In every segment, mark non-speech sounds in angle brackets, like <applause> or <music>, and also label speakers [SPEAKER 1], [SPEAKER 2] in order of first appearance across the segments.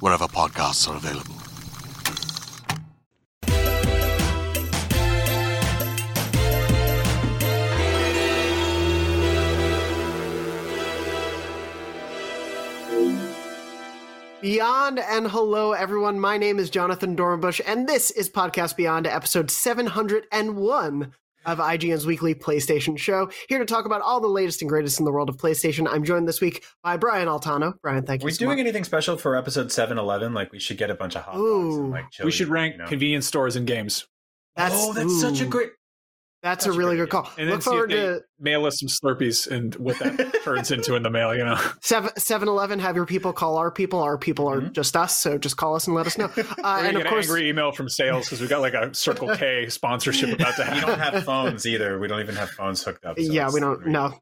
[SPEAKER 1] wherever podcasts are available.
[SPEAKER 2] Beyond and hello, everyone. My name is Jonathon Dornbush, and this is Podcast Beyond, episode 701 of IGN's weekly PlayStation show. Here to talk about all the latest and greatest in the world of PlayStation. I'm joined this week by Brian Altano. Brian, thank you.
[SPEAKER 3] Are we
[SPEAKER 2] so
[SPEAKER 3] doing
[SPEAKER 2] much.
[SPEAKER 3] anything special for episode 711? Like, we should get a bunch of hot dogs and
[SPEAKER 2] Ooh.
[SPEAKER 3] like chili,
[SPEAKER 4] we should rank
[SPEAKER 3] you know?
[SPEAKER 4] convenience stores and games
[SPEAKER 3] oh, that's such a great.
[SPEAKER 2] That's
[SPEAKER 3] such
[SPEAKER 2] a
[SPEAKER 3] a
[SPEAKER 2] really good call.
[SPEAKER 4] and
[SPEAKER 2] Look
[SPEAKER 4] then see if
[SPEAKER 2] forward
[SPEAKER 4] they
[SPEAKER 2] to
[SPEAKER 4] mail us some slurpees and what that turns into in the mail you know <laughs>
[SPEAKER 2] 7 Eleven. Have your people call our people. Our people are
[SPEAKER 3] Mhm.
[SPEAKER 2] just us, so just call us and let us know. <laughs> Uh,
[SPEAKER 4] we're
[SPEAKER 2] and
[SPEAKER 4] gonna
[SPEAKER 2] of
[SPEAKER 4] get an
[SPEAKER 2] course,
[SPEAKER 4] angry email from sales because we got like a circle k <laughs> sponsorship about to happen.
[SPEAKER 3] We don't have phones either. We don't even have phones hooked up. so
[SPEAKER 2] yeah, we don't know.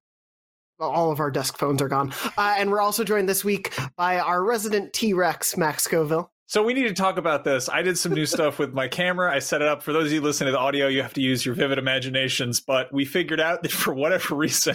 [SPEAKER 2] All of our desk phones are gone. Uh, and we're also joined this week by our resident T Rex, Max Scoville.
[SPEAKER 4] So we need to talk about this. I did some new stuff with my camera. I set it up. For those of you listening to the audio you have to use your vivid imaginations but we figured out that for whatever <laughs> reason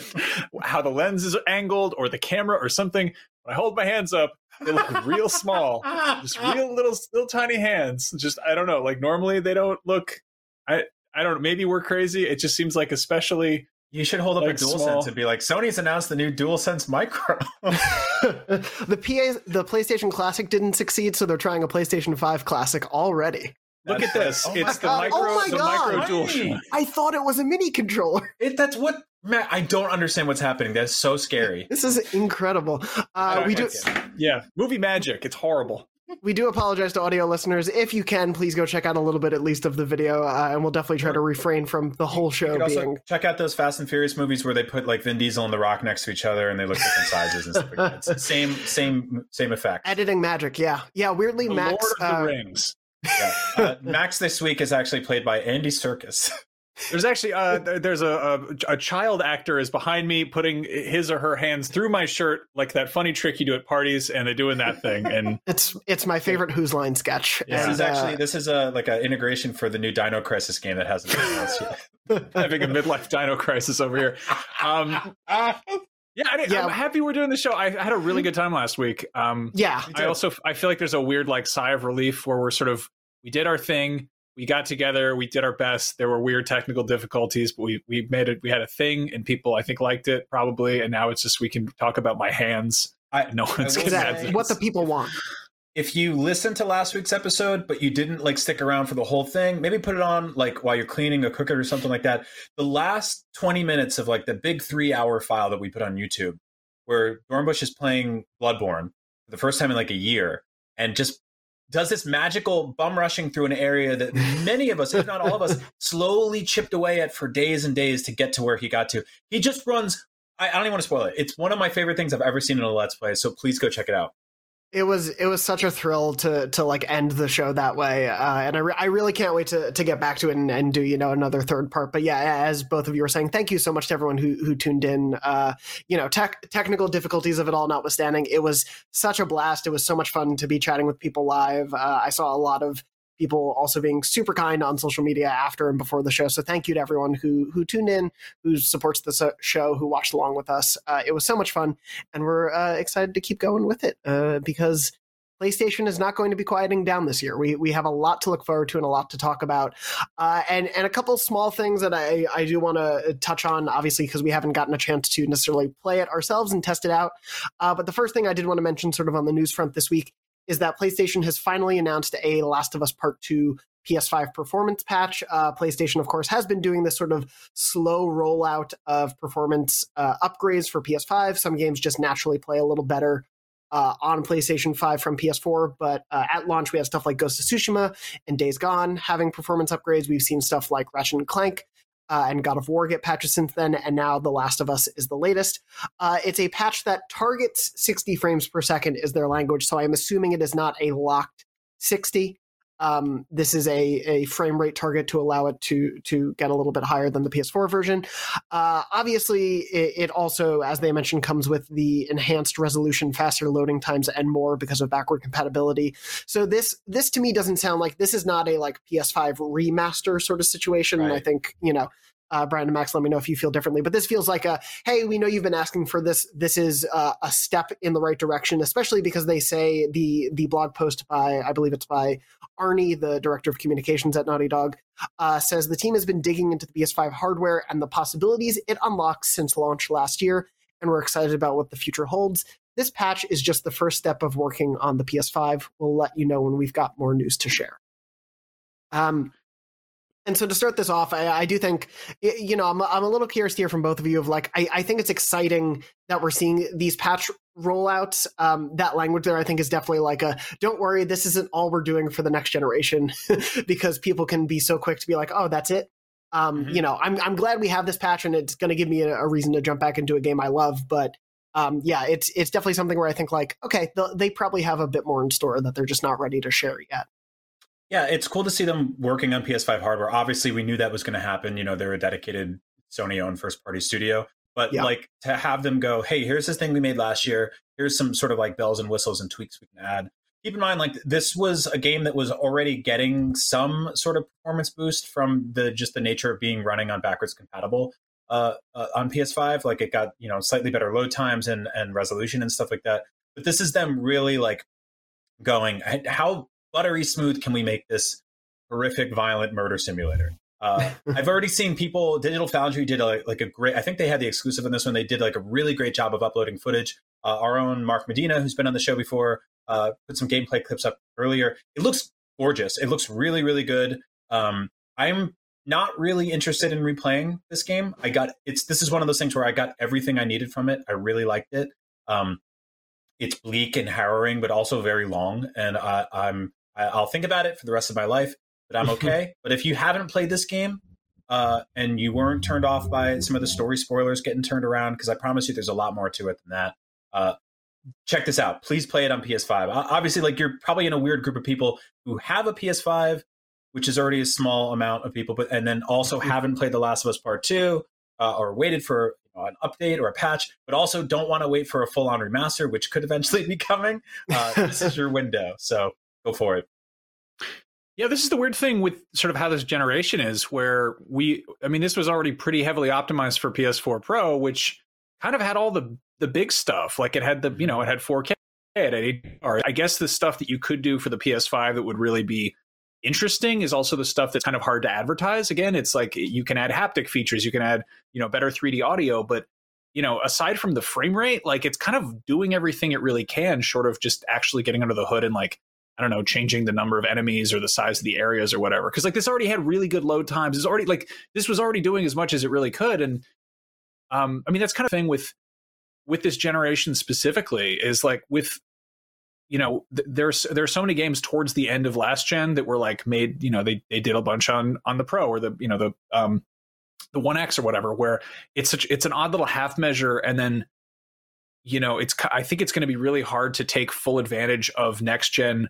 [SPEAKER 4] how the lens is angled or the camera or something when i hold my hands up they look real small just real little little tiny hands. Just i don't know like normally they don't look i i don't know maybe we're crazy. It just seems like especially
[SPEAKER 3] You should hold up
[SPEAKER 4] Like
[SPEAKER 3] a DualSense
[SPEAKER 4] small-
[SPEAKER 3] and be like, Sony's announced the new DualSense Micro. <laughs>
[SPEAKER 2] the PA, the PlayStation Classic didn't succeed, so they're trying a PlayStation 5 Classic already.
[SPEAKER 4] look at this
[SPEAKER 3] Oh
[SPEAKER 4] it's the
[SPEAKER 3] God.
[SPEAKER 4] micro
[SPEAKER 2] Oh my
[SPEAKER 4] the
[SPEAKER 2] God.
[SPEAKER 4] micro dual
[SPEAKER 3] Right.
[SPEAKER 2] I thought it was a mini controller. <laughs>
[SPEAKER 3] It, that's what. Matt, I don't understand what's happening. That's so scary.
[SPEAKER 2] This is incredible. Uh, we do
[SPEAKER 4] yeah movie magic it's horrible
[SPEAKER 2] we do apologize to audio listeners. If you can, please go check out a little bit at least of the video, uh, and we'll definitely try to refrain from the whole
[SPEAKER 3] You
[SPEAKER 2] show
[SPEAKER 3] also
[SPEAKER 2] being.
[SPEAKER 3] check out those Fast and Furious movies where they put like Vin Diesel and The Rock next to each other and they look different <laughs> sizes and stuff like that. It's the same, same, same effect.
[SPEAKER 2] Editing magic, yeah, yeah. Weirdly,
[SPEAKER 4] the
[SPEAKER 2] Max.
[SPEAKER 4] lord of the
[SPEAKER 2] uh,
[SPEAKER 4] rings
[SPEAKER 3] Yeah. Uh, Max this week is actually played by Andy Serkis. <laughs>
[SPEAKER 4] there's actually uh there's a, a a child actor is behind me putting his or her hands through my shirt like that funny trick you do at parties and they're doing that thing and <laughs>
[SPEAKER 2] It's it's my favorite Whose Line sketch.
[SPEAKER 4] Yeah.
[SPEAKER 3] This
[SPEAKER 2] and,
[SPEAKER 3] is
[SPEAKER 2] uh,
[SPEAKER 3] actually this is a like an integration for the new Dino Crisis game that hasn't been announced yet. <laughs>
[SPEAKER 4] having a midlife dino crisis over here um yeah, I,
[SPEAKER 2] Yeah.
[SPEAKER 4] I'm happy we're doing the show. I, I had a really good time last week. Um,
[SPEAKER 2] yeah,
[SPEAKER 4] I also I feel like there's a weird like sigh of relief where we're sort of we did our thing, we got together, we did our best. There were weird technical difficulties, but we we made it. We had a thing, and people I think liked it probably. And now it's just we can talk about my hands.
[SPEAKER 3] I,
[SPEAKER 4] No one's
[SPEAKER 3] will
[SPEAKER 4] gonna
[SPEAKER 3] say-
[SPEAKER 2] exactly what the people want.
[SPEAKER 3] if you listened to last week's episode but you didn't like stick around for the whole thing maybe put it on like while you're cleaning or cooking or something like that the last 20 minutes of like the big three hour file that we put on youtube where dornbush is playing bloodborne for the first time in like a year and just does this magical bum rushing through an area that many of us if not all of us slowly chipped away at for days and days to get to where he got to. He just runs I, I don't even want to spoil it. It's one of my favorite things i've ever seen in a let's play so please go check it out
[SPEAKER 2] It was it was such a thrill to to like end the show that way, uh, and I, re- I really can't wait to to get back to it and, and do you know another third part. But yeah, as both of you were saying, thank you so much to everyone who who tuned in. Uh, you know, tech technical difficulties of it all notwithstanding, it was such a blast. It was so much fun to be chatting with people live. Uh, I saw a lot of people also being super kind on social media after and before the show. So thank you to everyone who who tuned in, who supports the show, who watched along with us. Uh, it was so much fun, and we're uh, excited to keep going with it uh, because PlayStation is not going to be quieting down this year. We we have a lot to look forward to and a lot to talk about, uh, and and a couple small things that I I do want to touch on, obviously because we haven't gotten a chance to necessarily play it ourselves and test it out. Uh, but the first thing I did want to mention, sort of on the news front this week, is that PlayStation has finally announced a Last of Us Part 2 PS5 performance patch. Uh, PlayStation, of course, has been doing this sort of slow rollout of performance uh, upgrades for PS5. Some games just naturally play a little better uh, on PlayStation 5 from PS4, but uh, at launch, we had stuff like Ghost of Tsushima and Days Gone having performance upgrades. We've seen stuff like Ratchet and Clank uh, and God of War get patches since then, and now The Last of Us is the latest. Uh, it's a patch that targets 60 frames per second is their language, so I'm assuming it is not a locked 60. Um, this is a, a frame rate target to allow it to to get a little bit higher than the PS4 version. Uh, obviously, it, it, also, as they mentioned, comes with the enhanced resolution, faster loading times, and more because of backward compatibility. So this this to me doesn't sound like this is not a like PS5 remaster sort of situation. Right. I think you know uh, Brian and Max, let me know if you feel differently. But this feels like a hey, we know you've been asking for this. This is uh, a step in the right direction, especially because they say the the blog post by I believe it's by Arne, the director of communications at Naughty Dog, uh, says the team has been digging into the PS5 hardware and the possibilities it unlocks since launch last year, and we're excited about what the future holds. This patch is just the first step of working on the PS5. We'll let you know when we've got more news to share. Um, and so to start this off, I, I do think, you know, I'm, I'm a little curious to hear from both of you of like, I, I think it's exciting that we're seeing these patch rollouts. Um, that language there, I think, is definitely like a don't worry, this isn't all we're doing for the next generation <laughs> because people can be so quick to be like, oh, that's it. Um, mm-hmm. You know, I'm, I'm glad we have this patch and it's going to give me a, a, reason to jump back into a game I love. But um, yeah, it's it's definitely something where I think like, okay, they probably have a bit more in store that they're just not ready to share yet.
[SPEAKER 3] Yeah, it's cool to see them working on PS5 hardware. Obviously, we knew that was going to happen. You know, they're a dedicated Sony owned first party studio. But yeah. like to have them go, hey, here's this thing we made last year. Here's some sort of like bells and whistles and tweaks we can add. Keep in mind, like this was a game that was already getting some sort of performance boost from the just the nature of being running on backwards compatible uh, uh, on PS5. Like it got you know slightly better load times and and resolution and stuff like that. But this is them really like going how buttery smooth can we make this horrific, violent murder simulator? Uh, <laughs> I've already seen people. Digital Foundry did a, like a great. I think they had the exclusive on this one. They did like a really great job of uploading footage. Uh, our own Mark Medina, who's been on the show before, uh, put some gameplay clips up earlier. It looks gorgeous. It looks really, really good. Um, I'm not really interested in replaying this game. I got it's. This is one of those things where I got everything I needed from it. I really liked it. Um, it's bleak and harrowing, but also very long, and I, I'm I'll think about it for the rest of my life, but I'm okay. but if you haven't played this game uh, and you weren't turned off by some of the story spoilers getting turned around, because I promise you there's a lot more to it than that. Uh, check this out. Please play it on PS5. Obviously, like you're probably in a weird group of people who have a PS5, which is already a small amount of people, but and then also mm-hmm. haven't played The Last of Us Part Two uh, or waited for you know, an update or a patch, but also don't want to wait for a full on remaster, which could eventually <laughs> be coming. Uh, this is your window. So Go for it.
[SPEAKER 4] Yeah, this is the weird thing with sort of how this generation is, where we, I mean, this was already pretty heavily optimized for PS4 Pro, which kind of had all the the big stuff. Like it had the, you know, it had 4K, it had or I guess the stuff that you could do for the PS5 that would really be interesting is also the stuff that's kind of hard to advertise. Again, it's like you can add haptic features, you can add, you know, better 3D audio, but you know, aside from the frame rate, like it's kind of doing everything it really can, short of just actually getting under the hood and like I don't know, changing the number of enemies or the size of the areas or whatever. Because like this already had really good load times. It's already like this was already doing as much as it really could. And um, I mean that's kind of thing with with this generation specifically is like with you know th- there's there's so many games towards the end of last gen that were like made you know they they did a bunch on on the pro or the you know the um the 1x or whatever where it's such it's an odd little half measure and then you know it's i think it's going to be really hard to take full advantage of next gen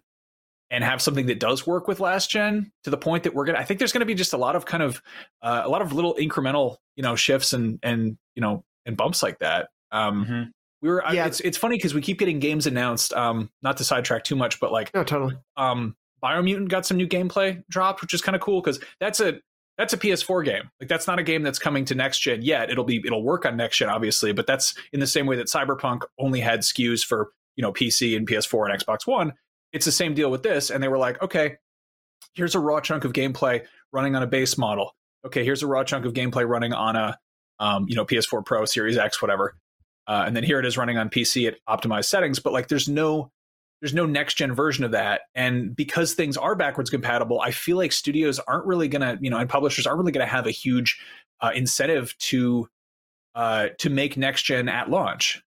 [SPEAKER 4] and have something that does work with last gen to the point that we're gonna. I think there's gonna be just a lot of kind of uh, a lot of little incremental you know shifts and and you know and bumps like that. Um, mm-hmm. We were. Yeah. It's it's funny because we keep getting games announced. Um, not to sidetrack too much, but like
[SPEAKER 2] no, totally.
[SPEAKER 4] Um, Biomutant got some new gameplay dropped, which is kind of cool because that's a that's a PS4 game. Like that's not a game that's coming to next gen yet. It'll be it'll work on next gen obviously, but that's in the same way that Cyberpunk only had SKUs for you know PC and PS4 and Xbox One it's the same deal with this. And they were like, okay, here's a raw chunk of gameplay running on a base model. Okay, here's a raw chunk of gameplay running on a, um, you know, PS4 Pro, Series X, whatever. Uh, and then here it is running on PC at optimized settings. But like, there's no, there's no next gen version of that and because things are backwards compatible i feel like studios aren't really to you know and publishers aren't really to have a huge uh, incentive to uh, to make next gen at launch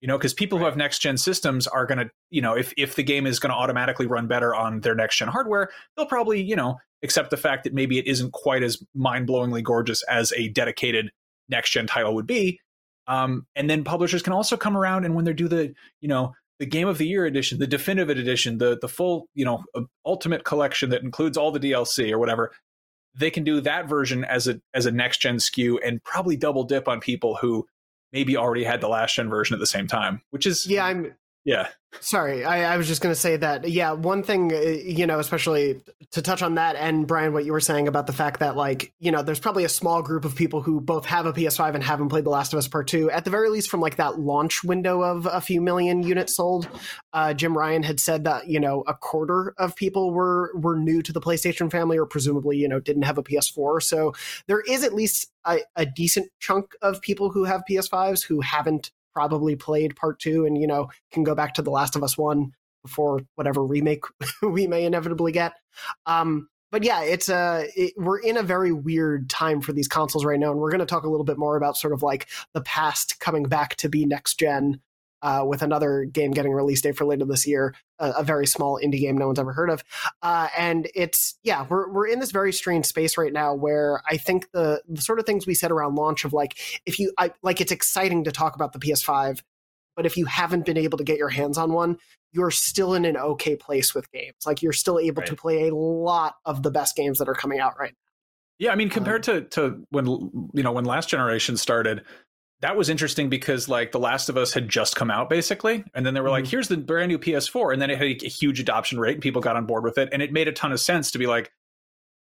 [SPEAKER 4] you know because people right. who have next gen systems are going to you know if if the game is going to automatically run better on their next gen hardware they'll probably you know accept the fact that maybe it isn't quite as mind-blowingly gorgeous as a dedicated next gen title would be um, and then publishers can also come around and when they do the you know the game of the year edition the definitive edition the the full you know ultimate collection that includes all the dlc or whatever they can do that version as a as a next gen SKU and probably double dip on people who maybe already had the last gen version at the same time, which is
[SPEAKER 2] yeah, I'm
[SPEAKER 4] yeah.
[SPEAKER 2] Sorry, I, I was just going to say that. Yeah, one thing, uh, you know, especially to touch on that, and Brian, what you were saying about the fact that, like, you know, there's probably a small group of people who both have a PS5 and haven't played The Last of Us Part Two. At the very least, from like that launch window of a few million units sold, uh, Jim Ryan had said that you know a quarter of people were were new to the PlayStation family, or presumably, you know, didn't have a PS4. So there is at least a, a decent chunk of people who have PS5s who haven't probably played part two and you know can go back to the last of us one before whatever remake <laughs> we may inevitably get. Um but yeah it's a uh, it, we're in a very weird time for these consoles right now and we're going to talk a little bit more about sort of like the past coming back to be next gen uh, with another game getting released date for later this year, a, a, very small indie game no one's ever heard of. Uh, and it's yeah, we're we're in this very strange space right now where I think the the sort of things we said around launch of like if you I, like it's exciting to talk about the PS5, but if you haven't been able to get your hands on one, you're still in an okay place with games. Like you're still able right. to play a lot of the best games that are coming out right now.
[SPEAKER 4] Yeah, I mean, compared um, to to when you know when last generation started, that was interesting because like The Last of Us had just come out basically, and then they were like, mm-hmm. "Here's the brand new PS4," and then it had a, huge adoption rate, and people got on board with it, and it made a ton of sense to be like,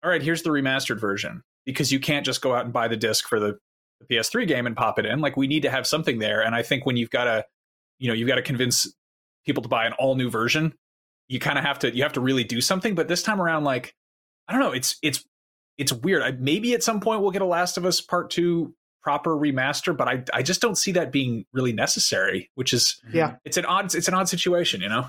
[SPEAKER 4] "All right, here's the remastered version," because you can't just go out and buy the disc for the, the PS3 game and pop it in. Like we need to have something there, and I think when you've got to, you know, you've got to convince people to buy an all new version, you kind of have to you have to really do something. But this time around, like I don't know, it's it's it's weird. I, maybe at some point we'll get a Last of Us Part Two proper remaster, but I I just don't see that being really necessary, which is
[SPEAKER 2] yeah,
[SPEAKER 4] it's an odd it's an odd situation, you know.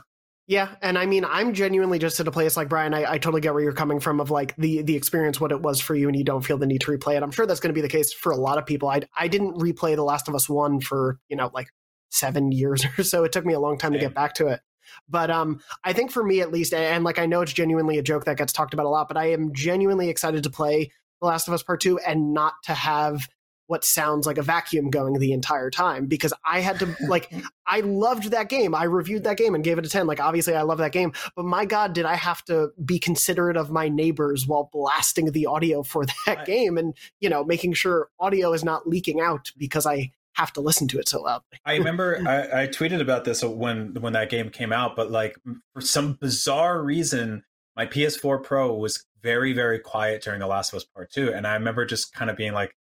[SPEAKER 2] Yeah, and I mean, I'm genuinely just at a place like Brian. I, I totally get where you're coming from of like the the experience, what it was for you, and you don't feel the need to replay it. I'm sure that's going to be the case for a lot of people. I I didn't replay The Last of Us one for you know like seven <laughs> years or so. It took me a long time to get back to it. But um, I think for me at least, and like I know it's genuinely a joke that gets talked about a lot, but I am genuinely excited to play The Last of Us Part Two and not to have what sounds like a vacuum going the entire time because I had to <laughs> like I loved that game. I reviewed that game and gave it a 10. Like obviously I love that game, but my god, did I have to be considerate of my neighbors while blasting the audio for <laughs> that right. game and, you know, making sure audio is not leaking out because I have to listen to it so loudly.
[SPEAKER 3] I remember <laughs> I, I tweeted about this when when that game came out, but like for some bizarre reason my PS4 Pro was very, very quiet during The Last of Us Part 2. And I remember just kind of being like,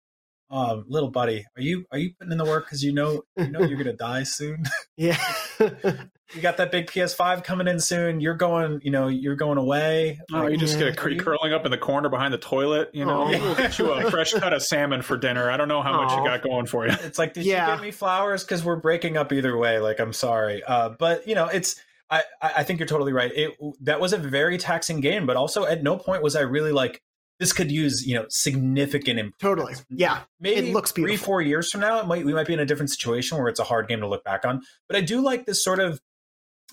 [SPEAKER 3] oh, little buddy, are you are you putting in the work because you know you know you're gonna die soon? <laughs>
[SPEAKER 2] Yeah.
[SPEAKER 3] you got that big PS5 coming in soon. You're going, you know, you're going away.
[SPEAKER 4] Oh, you just yeah. get a, curling up in the corner behind the toilet. You know, oh. we'll get you a fresh <laughs> cut of salmon for dinner. I don't know how much you got going for you.
[SPEAKER 3] It's like, did yeah. you get me flowers? Because we're breaking up either way. Like, I'm sorry, uh, but you know, it's. I, I think you're totally right. It that was a very taxing game, but also at no point was I really like this could use you know significant improvements.
[SPEAKER 2] Totally, yeah.
[SPEAKER 3] Maybe
[SPEAKER 2] it looks
[SPEAKER 3] beautiful. three four years from now, it might we might be in a different situation where it's a hard game to look back on. But I do like this sort of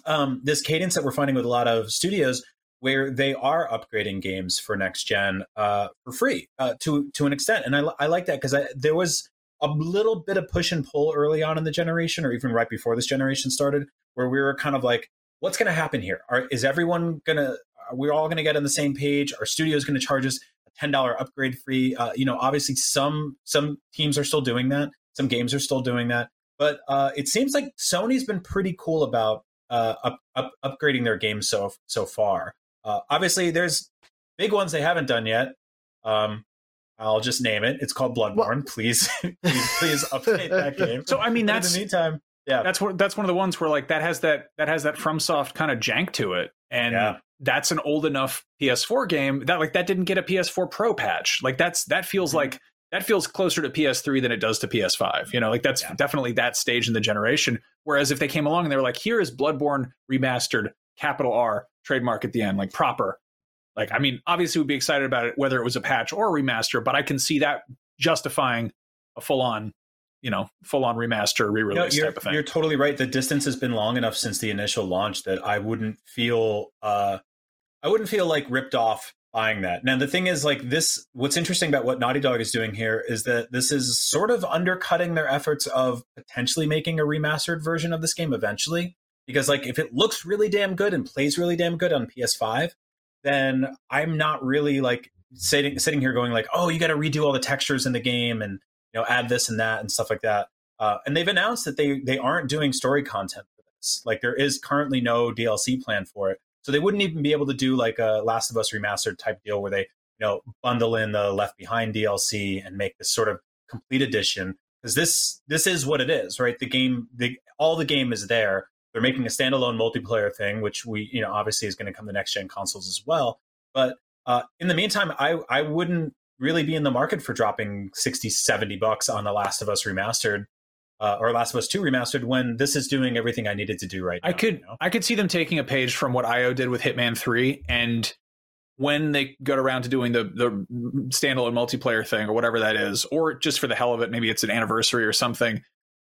[SPEAKER 3] um, this cadence that we're finding with a lot of studios where they are upgrading games for next gen uh, for free uh, to to an extent, and I, I like that because there was a little bit of push and pull early on in the generation, or even right before this generation started, where we were kind of like, what's going to happen here? Are, is everyone going to are we all going to get on the same page? Our studio is going to charge us ten dollar upgrade free. Uh, you know, obviously some some teams are still doing that. Some games are still doing that. But uh, it seems like Sony's been pretty cool about uh, up, up, upgrading their games so so far. Uh, obviously, there's big ones they haven't done yet. Um, I'll just name it. It's called Bloodborne. Well, please, <laughs> please, please update that game.
[SPEAKER 4] So I mean, that's
[SPEAKER 3] in the meantime, yeah,
[SPEAKER 4] that's one. That's one of the ones where like that has that that has that FromSoft kind of jank to it, and yeah that's an old enough PS4 game that like that didn't get a PS4 Pro patch. Like that's that feels mm-hmm. like that feels closer to PS3 than it does to PS5. You know, like that's yeah. definitely that stage in the generation. Whereas if they came along and they were like, here is Bloodborne remastered capital R trademark at the end, like proper. Like, I mean, obviously, we'd be excited about it whether it was a patch or a remaster, but I can see that justifying a full on, you know, full on remaster re release
[SPEAKER 3] you're,
[SPEAKER 4] type of thing.
[SPEAKER 3] You're totally right. The distance has been long enough since the initial launch that I wouldn't feel uh, I wouldn't feel like ripped off buying that. Now the thing is like this what's interesting about what Naughty Dog is doing here is that this is sort of undercutting their efforts of potentially making a remastered version of this game eventually because like if it looks really damn good and plays really damn good on PS5 then I'm not really like sitting sitting here going like oh you got to redo all the textures in the game and you know add this and that and stuff like that. Uh, and they've announced that they they aren't doing story content for this. Like there is currently no DLC plan for it. So they wouldn't even be able to do like a Last of Us remastered type deal where they, you know, bundle in the Left Behind DLC and make this sort of complete edition. Because this this is what it is, right? The game, the all the game is there. They're making a standalone multiplayer thing, which we, you know, obviously is going to come to next gen consoles as well. But uh, in the meantime, I I wouldn't really be in the market for dropping 60, 70 bucks on The Last of Us remastered uh, or Last of Us Two remastered when this is doing everything I needed to do right now.
[SPEAKER 4] I could
[SPEAKER 3] you know?
[SPEAKER 4] I could see them taking a page from what IO did with Hitman Three, and when they got around to doing the the standalone multiplayer thing or whatever that is, or just for the hell of it, maybe it's an anniversary or something,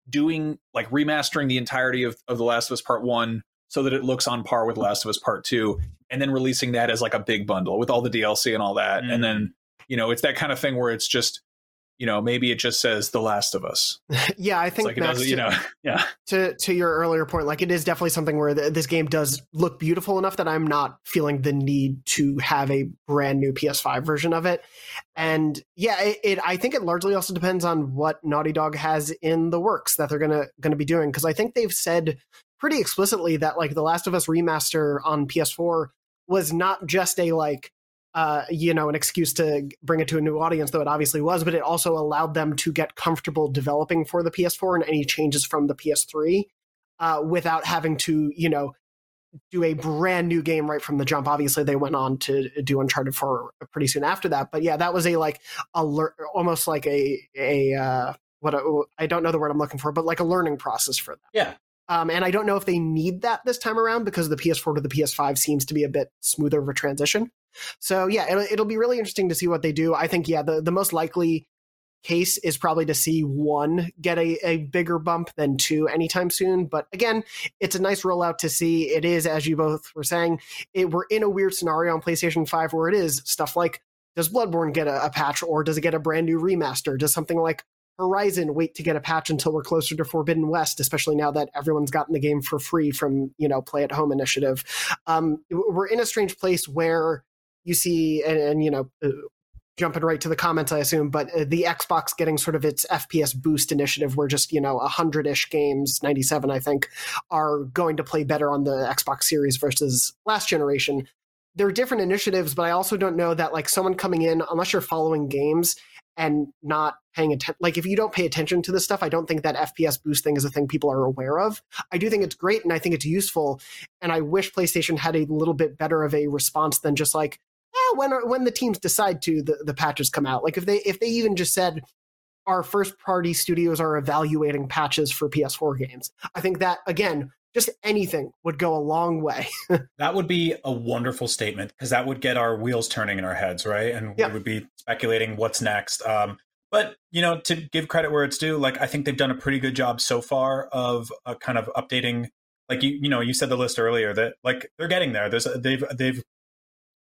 [SPEAKER 4] doing like remastering the entirety of, of The Last of Us Part One so that it looks on par with Last of Us Part Two, and then releasing that as like a big bundle with all the DLC and all that,
[SPEAKER 3] Mm.
[SPEAKER 4] and then you know it's that kind of thing where it's just you know maybe it just says The Last of Us. <laughs>
[SPEAKER 2] yeah, I
[SPEAKER 4] It's
[SPEAKER 2] think
[SPEAKER 4] like it
[SPEAKER 2] Max,
[SPEAKER 4] does, you know, <laughs> yeah.
[SPEAKER 2] to to your earlier point, like it is definitely something where th this game does look beautiful enough that I'm not feeling the need to have a brand new PS5 version of it. And yeah, it, it I think it largely also depends on what Naughty Dog has in the works that they're gonna gonna be doing because I think they've said pretty explicitly that like the Last of Us remaster on PS4 was not just a like uh, you know, an excuse to bring it to a new audience, though it obviously was, but it also allowed them to get comfortable developing for the PS4 and any changes from the PS3 uh, without having to, you know, do a brand new game right from the jump. Obviously, they went on to do Uncharted for pretty soon after that, but yeah, that was a like a lear- almost like a a uh, what I don't know the word I'm looking for, but like a learning process for them.
[SPEAKER 3] Yeah.
[SPEAKER 2] Um, and I don't know if they need that this time around because the PS4 to the PS5 seems to be a bit smoother of a transition. So yeah, it'll, it'll be really interesting to see what they do. I think yeah, the the most likely case is probably to see one get a, a bigger bump than two anytime soon. But again, it's a nice rollout to see. It is, as you both were saying, it, we're in a weird scenario on PlayStation 5 where it is stuff like does Bloodborne get a, a patch or does it get a brand new remaster? Does something like Horizon wait to get a patch until we're closer to Forbidden West, especially now that everyone's gotten the game for free from, you know, Play at Home initiative. Um, we're in a strange place where you see, and, and you know, uh, jumping right to the comments, I assume, but uh, the Xbox getting sort of its FPS boost initiative, where just you know a hundred ish games, ninety seven, I think, are going to play better on the Xbox Series versus last generation. There are different initiatives, but I also don't know that like someone coming in, unless you're following games and not paying attention, like if you don't pay attention to this stuff, I don't think that FPS boost thing is a thing people are aware of. I do think it's great and I think it's useful, and I wish PlayStation had a little bit better of a response than just like when when the teams decide to, the, the patches come out. Like if they if they even just said our first party studios are evaluating patches for PS4 games, I think that again, just anything would go a long way. <laughs>
[SPEAKER 3] That would be a wonderful statement because that would get our wheels turning in our heads, right? And
[SPEAKER 2] Yeah.
[SPEAKER 3] we would be speculating what's next. Um, but you know, to give credit where it's due, like I think they've done a pretty good job so far of uh, kind of updating. Like you, you know, you said the list earlier that like they're getting there. There's they've they've.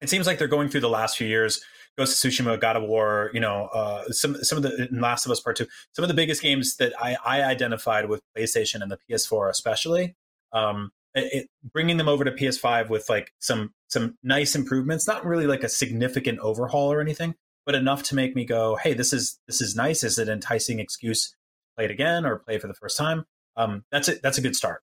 [SPEAKER 3] It seems like they're going through the last few years. Ghost of Tsushima, God of War, you know, uh, some some of the Last of Us Part Two, some of the biggest games that I, I identified with PlayStation and the PS4 especially. Um, it, bringing them over to PS5 with like some some nice improvements, not really like a significant overhaul or anything, but enough to make me go, "Hey, this is this is nice. Is it an enticing excuse to play it again or play it for the first time?" Um, that's it. That's a good start.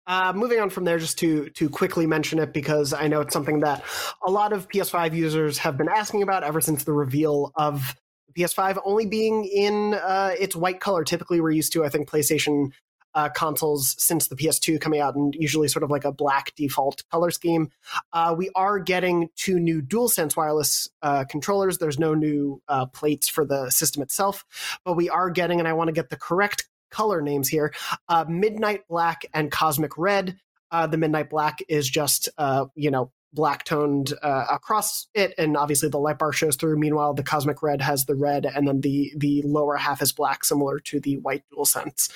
[SPEAKER 2] Uh, moving on from there, just to to quickly mention it because I know it's something that a lot of PS5 users have been asking about ever since the reveal of the PS5 only being in uh, its white color. Typically, we're used to I think PlayStation uh, consoles since the PS2 coming out, and usually sort of like a black default color scheme. Uh, we are getting two new DualSense wireless uh, controllers. There's no new uh, plates for the system itself, but we are getting, and I want to get the correct color names here uh, Midnight Black and Cosmic Red. Uh, the Midnight Black is just, uh, you know, black toned uh, across it, and obviously the light bar shows through. Meanwhile, the Cosmic Red has the red, and then the the lower half is black, similar to the white DualSense.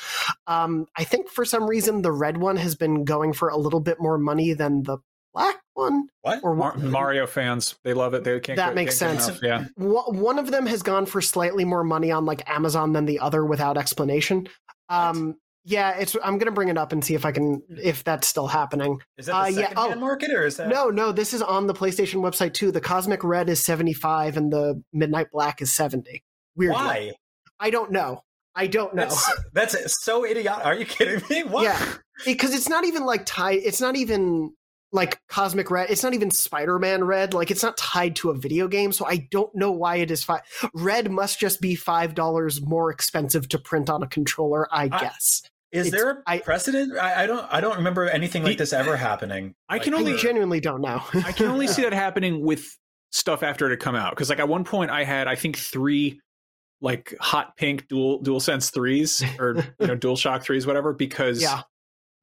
[SPEAKER 2] Um, I think for some reason the red one has been going for a little bit more money than the black one.
[SPEAKER 3] What?
[SPEAKER 2] Or
[SPEAKER 5] Mar- Mario fans, they love it. They can't.
[SPEAKER 2] That
[SPEAKER 5] get-
[SPEAKER 2] makes
[SPEAKER 5] can't
[SPEAKER 2] sense.
[SPEAKER 5] enough. Yeah.
[SPEAKER 2] One one of them has gone for slightly more money on like Amazon than the other without explanation. Um, yeah, it's. I'm gonna bring it up and see if I can if that's still happening.
[SPEAKER 3] Is that the
[SPEAKER 2] Uh, yeah,
[SPEAKER 3] second-hand
[SPEAKER 2] oh.
[SPEAKER 3] market or is that
[SPEAKER 2] No, no, this is on the PlayStation website too. The Cosmic Red is 75 and the Midnight Black is 70. Weirdly.
[SPEAKER 3] Why?
[SPEAKER 2] I don't know. I don't know.
[SPEAKER 3] That's that's so idiotic. Are you kidding me? What?
[SPEAKER 2] Yeah, because it's not even like tied. It's not even like Cosmic Red. It's not even Spider Man Red. Like it's not tied to a video game. So I don't know why it is five. Red must just be five dollars more expensive to print on a controller. I
[SPEAKER 3] I-
[SPEAKER 2] guess.
[SPEAKER 3] Is
[SPEAKER 2] It's-
[SPEAKER 3] there a precedent? I, I don't. I don't remember anything like this ever happening.
[SPEAKER 5] I can
[SPEAKER 3] Like,
[SPEAKER 5] only
[SPEAKER 2] I genuinely don't know.
[SPEAKER 5] I can only see <laughs> that happening with stuff after it had come out. Because like at one point I had I think three like hot pink dual dual sense threes or you know <laughs> dual shock threes whatever because
[SPEAKER 2] Yeah.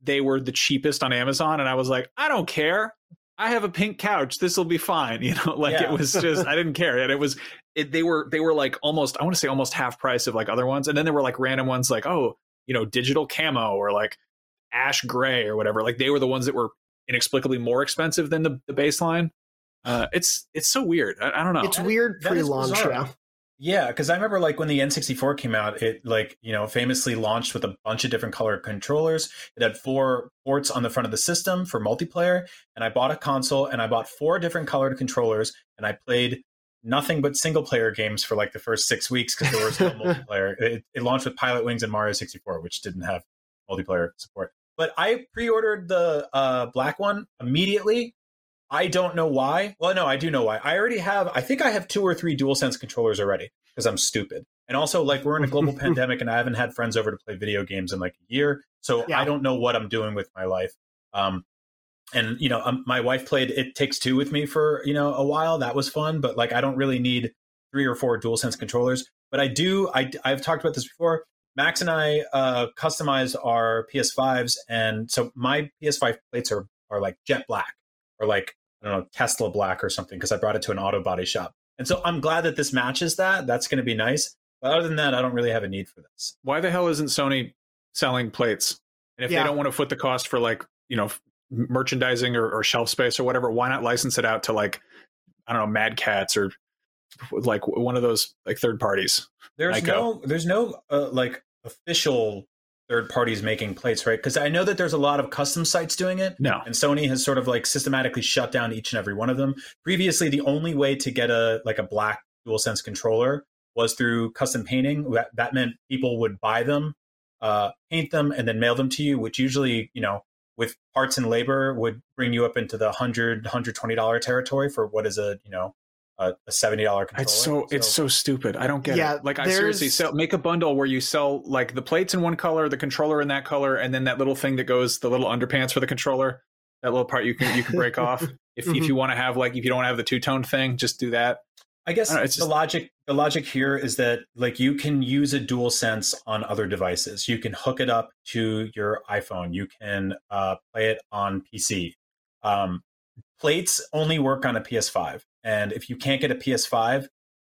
[SPEAKER 5] They were the cheapest on Amazon and I was like I don't care I have a pink couch this will be fine <laughs> you know like it was just I didn't care and it was it, they were they were like almost I want to say almost half price of like other ones and then there were like random ones like oh you know digital camo or like ash gray or whatever like they were the ones that were inexplicably more expensive than the, the baseline uh, it's it's so weird. I, I don't know.
[SPEAKER 2] It's weird
[SPEAKER 3] that is
[SPEAKER 2] pre-launch.
[SPEAKER 3] bizarre.
[SPEAKER 2] Yeah.
[SPEAKER 3] Yeah, because I remember like when the N64 came out, it like you know famously launched with a bunch of different color controllers. It had four ports on the front of the system for multiplayer, and I bought a console and I bought four different colored controllers, and I played nothing but single player games for like the first six weeks because there was no <laughs> multiplayer. It, it launched with Pilotwings and Mario 64, which didn't have multiplayer support. But I pre-ordered the uh, black one immediately. I don't know why. Well, no, I do know why. I already have. I think I have two or three DualSense controllers already because I'm stupid. And also, like, we're in a global <laughs> pandemic, and I haven't had friends over to play video games in like a year, so
[SPEAKER 2] Yeah.
[SPEAKER 3] I don't know what I'm doing with my life. Um, and you know, um, my wife played It Takes Two with me for you know a while. That was fun, but like, I don't really need three or four DualSense controllers. But I do. I I've talked about this before. Max and I uh, customize our PS5s, and so my PS5 plates are are like jet black or like I don't know Tesla black or something because I brought it to an auto body shop. And so I'm glad that this matches that. That's going to be nice. But other than that, I don't really have a need for this.
[SPEAKER 4] Why the hell isn't Sony selling plates? And if
[SPEAKER 2] Yeah.
[SPEAKER 4] they don't want to foot the cost for like you know merchandising or, or shelf space or whatever, why not license it out to like I don't know Mad Catz or like one of those like third parties?
[SPEAKER 3] There's
[SPEAKER 4] Nyko.
[SPEAKER 3] no there's no uh, like official third parties making plates, right? Because I know that there's a lot of custom sites doing it.
[SPEAKER 4] No.
[SPEAKER 3] And Sony has sort of like systematically shut down each and every one of them. Previously, the only way to get a like a black DualSense controller was through custom painting. That, that meant people would buy them, uh, paint them, and then mail them to you, which usually, you know, with parts and labor would bring you up into the 100 $120 territory for what is a, you know, a, a $70 controller.
[SPEAKER 4] It's so it's so stupid. I don't get
[SPEAKER 2] Yeah,
[SPEAKER 4] it. Like I seriously sell make a bundle where you sell like the plates in one color, the controller in that color, and then that little thing that goes the little underpants for the controller. That little part you can you can break <laughs> off. If if
[SPEAKER 2] Mhm.
[SPEAKER 4] you want to have like if you don't have the two tone thing, just do that.
[SPEAKER 3] I guess
[SPEAKER 4] I know, it's
[SPEAKER 3] the
[SPEAKER 4] just-
[SPEAKER 3] logic the logic here is that like you can use a dual sense on other devices. You can hook it up to your iPhone. You can uh, play it on PC. Um, plates only work on a PS5, and if you can't get a PS5,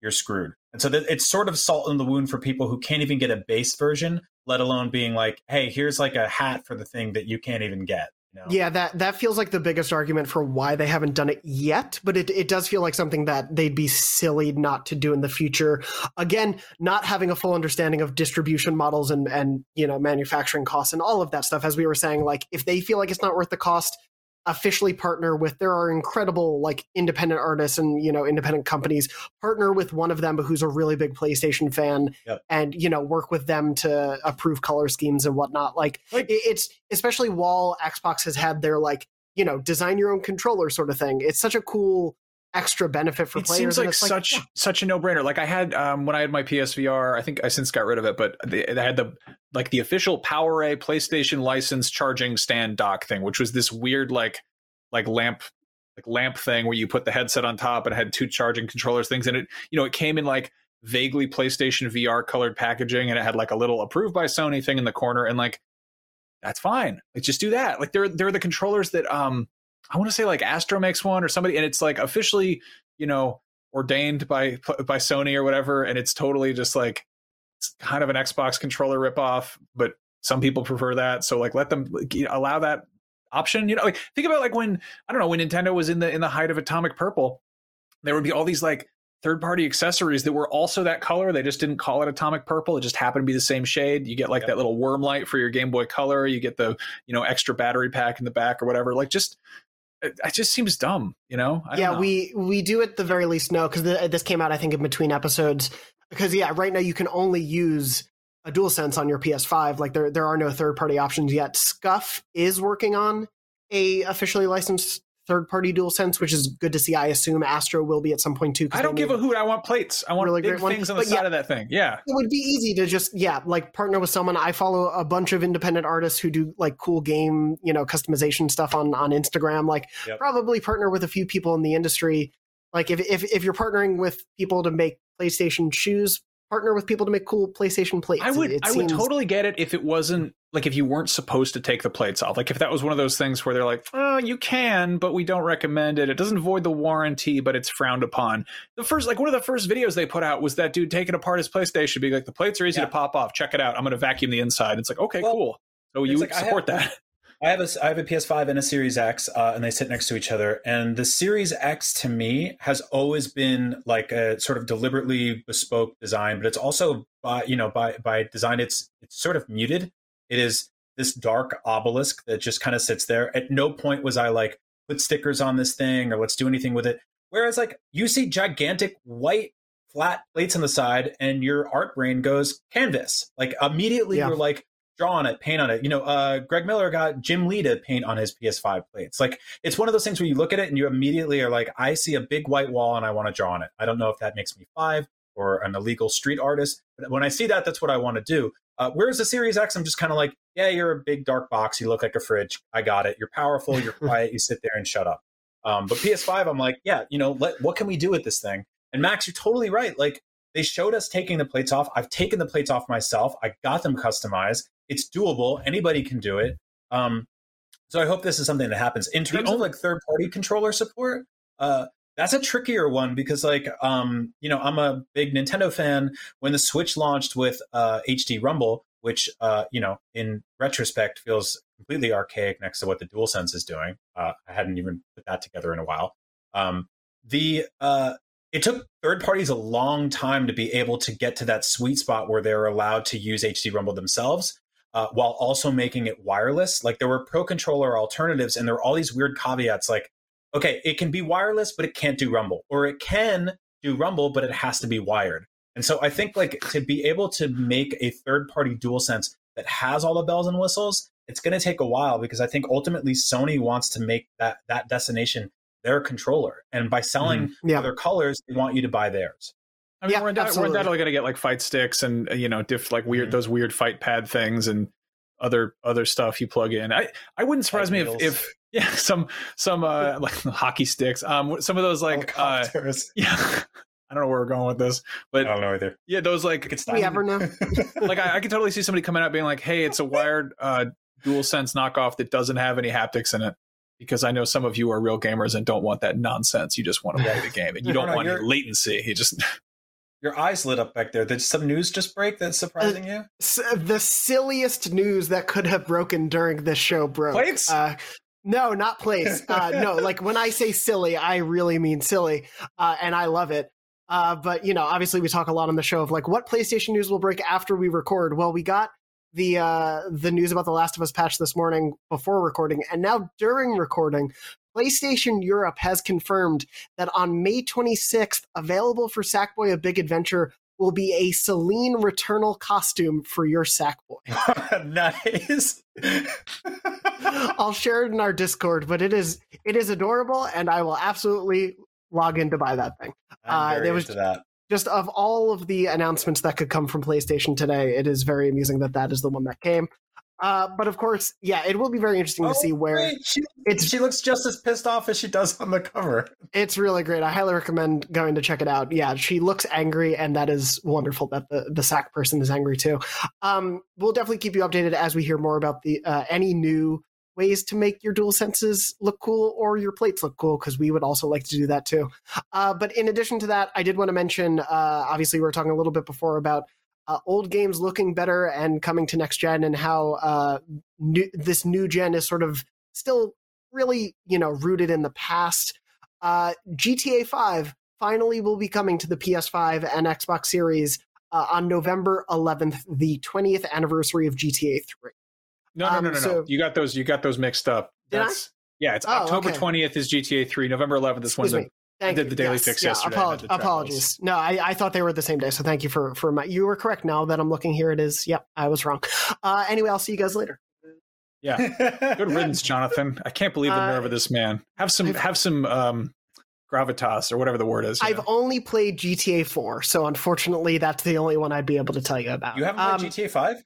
[SPEAKER 3] you're screwed. And so that it's sort of salt in the wound for people who can't even get a base version, let alone being like, "Hey, here's like a hat for the thing that you can't even get."
[SPEAKER 2] Yeah, that that feels like the biggest argument for why they haven't done it yet, but it, it does feel like something that they'd be silly not to do in the future. Again, not having a full understanding of distribution models and and you know manufacturing costs and all of that stuff. As we were saying, like if they feel like it's not worth the cost, officially partner with there are incredible like independent artists and you know independent companies partner with one of them who's a really big playstation fan
[SPEAKER 3] Yep.
[SPEAKER 2] and you know work with them to approve color schemes and whatnot like it- it's especially while xbox has had their like you know design your own controller sort of thing it's such a cool extra benefit for
[SPEAKER 4] it
[SPEAKER 2] players
[SPEAKER 4] seems like such
[SPEAKER 2] yeah.
[SPEAKER 4] such a no brainer. Like I had um, when I had my PSVR, I think I since got rid of it, but they, they had the like the official PowerA PlayStation license charging stand dock thing, which was this weird like like lamp like lamp thing where you put the headset on top and it had two charging controllers things, and it you know it came in like vaguely PlayStation VR colored packaging, and it had like a little approved by Sony thing in the corner, and like that's fine. Like just do that. Like they're they're the controllers that um I want to say like Astro makes one or somebody, and it's like officially you know ordained by by Sony or whatever, and it's totally just like it's kind of an Xbox controller ripoff, but some people prefer that. So like let them like, you know, allow that option. You know, like think about like when I don't know when Nintendo was in the in the height of Atomic Purple, there would be all these like third party accessories that were also that color. They just didn't call it atomic purple. It just happened to be the same shade. You get like that little worm light for your Game Boy Color. You get the, you know, extra battery pack in the back or whatever. Like just, it, it just seems dumb, you know? I don't
[SPEAKER 2] yeah
[SPEAKER 4] know.
[SPEAKER 2] we we do at the very least know because this came out i think in between episodes because yeah right now you can only use a dual sense on your ps5 like there there are no third party options yet SCUF is working on a officially licensed third party dual sense which is good to see i assume astro will be at some point too.
[SPEAKER 4] I don't give a hoot. I want plates. I want
[SPEAKER 2] Really
[SPEAKER 4] big
[SPEAKER 2] great one.
[SPEAKER 4] things on the
[SPEAKER 2] But
[SPEAKER 4] side
[SPEAKER 2] yeah.
[SPEAKER 4] of that thing. Yeah.
[SPEAKER 2] it would be easy to just yeah like partner with someone i follow a bunch of independent artists who do like cool game you know customization stuff on on instagram like
[SPEAKER 3] Yep.
[SPEAKER 2] probably partner with a few people in the industry like if, if if you're partnering with people to make playstation shoes partner with people to make cool playstation plates
[SPEAKER 4] I would
[SPEAKER 2] It
[SPEAKER 4] I would totally get it if it wasn't like if you weren't supposed to take the plates off. Like if that was one of those things where they're like, "Oh, you can, but we don't recommend it. It doesn't void the warranty, but it's frowned upon." The first like one of the first videos they put out was that dude taking apart his PlayStation being like, "The plates are easy
[SPEAKER 3] Yeah.
[SPEAKER 4] to pop off. Check it out. I'm going to vacuum the inside." It's like, "Okay,
[SPEAKER 3] Well,
[SPEAKER 4] cool." So you
[SPEAKER 3] like
[SPEAKER 4] support
[SPEAKER 3] have-
[SPEAKER 4] that.
[SPEAKER 3] I have a I have a PS5 and a Series X, uh, and they sit next to each other. And the Series X to me has always been like a sort of deliberately bespoke design, but it's also by you know by by design it's it's sort of muted. It is this dark obelisk that just kind of sits there. At no point was I like put stickers on this thing or let's do anything with it. Whereas like you see gigantic white flat plates on the side, and your art brain goes canvas. Like immediately
[SPEAKER 2] Yeah.
[SPEAKER 3] you're like draw on it, paint on it. You know, uh, Greg Miller got Jim Lee to paint on his PS5 plates. Like it's one of those things where you look at it and you immediately are like, I see a big white wall and I want to draw on it. I don't know if that makes me five or an illegal street artist, but when I see that, that's what I want to do. Uh, whereas the Series X, I'm just kind of like, yeah, you're a big dark box. You look like a fridge. I got it. You're powerful. You're <laughs> quiet. You sit there and shut up. Um, but PS5, I'm like, yeah, you know, let, what can we do with this thing? And Max, you're totally right. Like they showed us taking the plates off. I've taken the plates off myself. I got them customized. It's doable. Anybody can do it. Um, so I hope this is something that happens. In terms of like third party controller support, uh, that's a trickier one because like um, you know, I'm a big Nintendo fan. When the Switch launched with uh, HD Rumble, which uh, you know, in retrospect feels completely archaic next to what the DualSense is doing. Uh, I hadn't even put that together in a while. Um, the uh, it took third parties a long time to be able to get to that sweet spot where they're allowed to use HD Rumble themselves uh, while also making it wireless. Like there were pro controller alternatives, and there were all these weird caveats like, okay, it can be wireless, but it can't do Rumble, or it can do Rumble, but it has to be wired. And so I think like to be able to make a third party DualSense that has all the bells and whistles, it's going to take a while because I think ultimately Sony wants to make that that destination their controller, and by selling
[SPEAKER 2] Yeah.
[SPEAKER 3] other colors, they want you to buy theirs.
[SPEAKER 4] I mean,
[SPEAKER 2] Yeah,
[SPEAKER 4] we're, undoubtedly, we're
[SPEAKER 2] absolutely.
[SPEAKER 4] undoubtedly going to get like fight sticks and uh, you know, diff like
[SPEAKER 3] Mm-hmm.
[SPEAKER 4] weird those weird fight pad things and other other stuff you plug in. I I wouldn't surprise me if, if yeah <laughs> some some uh <laughs> like <laughs> hockey sticks um some of those like uh yeah I don't know where we're going with this but I
[SPEAKER 3] don't know either.
[SPEAKER 4] yeah those like
[SPEAKER 3] It's
[SPEAKER 2] Do we ever know?
[SPEAKER 4] like I, I could totally see somebody coming out being like hey it's a wired uh dual sense knockoff that doesn't have any haptics in it because I know some of you are real gamers and don't want that nonsense you just want to play the game and you don't
[SPEAKER 3] no,
[SPEAKER 4] want any latency you just
[SPEAKER 3] Your eyes lit up back there. Did some news just break that's surprising you?
[SPEAKER 2] S- the silliest news that could have broken during this show broke.
[SPEAKER 3] Plates?
[SPEAKER 2] Uh, no, not plates. <laughs> Uh, no, like when I say silly, I really mean silly, uh, and I love it. Uh, but you know, obviously, we talk a lot on the show of like what PlayStation news will break after we record. Well, we got the uh, the news about the Last of Us patch this morning before recording, and now during recording, PlayStation Europe has confirmed that on May 26th, available for Sackboy: A Big Adventure will be a Selene Returnal costume for your Sackboy. <laughs>
[SPEAKER 3] nice. <laughs>
[SPEAKER 2] I'll share it in our Discord, but it is it is adorable, and I will absolutely log in to buy that thing.
[SPEAKER 3] I'm
[SPEAKER 2] Uh,
[SPEAKER 3] very
[SPEAKER 2] there was-
[SPEAKER 3] into that.
[SPEAKER 2] Just of all of the announcements that could come from PlayStation today, it is very amusing that that is the one that came. Uh, but of course, yeah, it will be very interesting to see where
[SPEAKER 3] Wait, she,
[SPEAKER 2] it's
[SPEAKER 3] she looks just as pissed off as she does on the cover.
[SPEAKER 2] it's really great. I highly recommend going to check it out. Yeah, she looks angry, and that is wonderful that the, the sack person is angry too. Um, we'll definitely keep you updated as we hear more about the uh, any new ways to make your dual senses look cool or your plates look cool because we would also like to do that too. Uh, but in addition to that, I did want to mention. Uh, obviously, we were talking a little bit before about. Uh, old games looking better and coming to next gen, and how uh, new, this new gen is sort of still really, you know, rooted in the past uh, GTA 5 finally will be coming to the PS5 and Xbox Series uh, on November 11th, the 20th anniversary of GTA 3.
[SPEAKER 4] No, no,
[SPEAKER 2] Um,
[SPEAKER 4] no, no, no.
[SPEAKER 2] so-
[SPEAKER 4] You got those. You got those mixed up.
[SPEAKER 2] I?
[SPEAKER 4] That's yeah. It's
[SPEAKER 2] Oh,
[SPEAKER 4] October
[SPEAKER 2] okay.
[SPEAKER 4] twentieth is GTA three. November eleventh is
[SPEAKER 2] Excuse
[SPEAKER 4] the
[SPEAKER 2] me. Thank
[SPEAKER 4] did the Daily
[SPEAKER 2] Yes,
[SPEAKER 4] Fix
[SPEAKER 2] yeah,
[SPEAKER 4] yesterday. I
[SPEAKER 2] apolo-
[SPEAKER 4] had to track
[SPEAKER 2] apologies. No, I, I thought they were the same day. So thank you for for my. You were correct. Now that I'm looking here, it is. Yep, I was wrong. Uh, anyway, I'll see you guys later.
[SPEAKER 4] Yeah. Good riddance, Jonathan. I can't believe the
[SPEAKER 2] Uh,
[SPEAKER 4] nerve of this man. Have some have some um gravitas or whatever the word is.
[SPEAKER 2] I've
[SPEAKER 4] know.
[SPEAKER 2] only played GTA 4, so unfortunately, that's the only one I'd be able to tell you about.
[SPEAKER 3] You haven't
[SPEAKER 2] Um,
[SPEAKER 3] played GTA 5?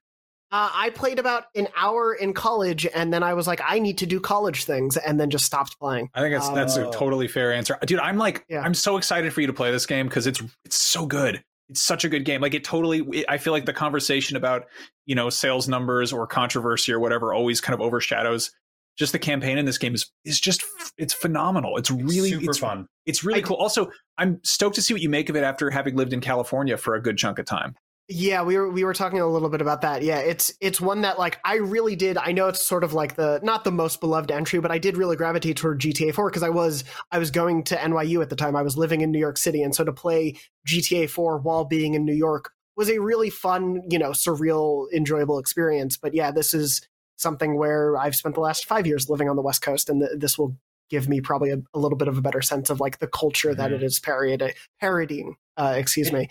[SPEAKER 2] Uh, I played about an hour in college, and then I was like, I need to do college things, and then just stopped playing.
[SPEAKER 4] I think that's
[SPEAKER 2] Um,
[SPEAKER 4] that's a totally fair answer, dude. I'm like,
[SPEAKER 2] Yeah.
[SPEAKER 4] I'm so excited for you to play this game because it's it's so good. It's such a good game. Like it totally. it- I feel like the conversation about you know sales numbers or controversy or whatever always kind of overshadows. Just the campaign in this game is is just it's phenomenal. It's really
[SPEAKER 3] super
[SPEAKER 4] it's,
[SPEAKER 3] fun.
[SPEAKER 4] It's really
[SPEAKER 2] I-
[SPEAKER 4] cool. Also, I'm stoked to see what you make of it after having lived in California for a good chunk of time.
[SPEAKER 2] Yeah, we were we were talking a little bit about that. Yeah, it's it's one that like I really did. I know it's sort of like the not the most beloved entry, but I did really gravitate toward GTA 4 because I was I was going to NYU at the time. I was living in New York City, and so to play GTA 4 while being in New York was a really fun, you know, surreal, enjoyable experience. But yeah, this is something where I've spent the last five years living on the West Coast, and th- this will give me probably a, a, little bit of a better sense of like the culture mm-hmm. that it is parody- parodying. Uh, excuse me.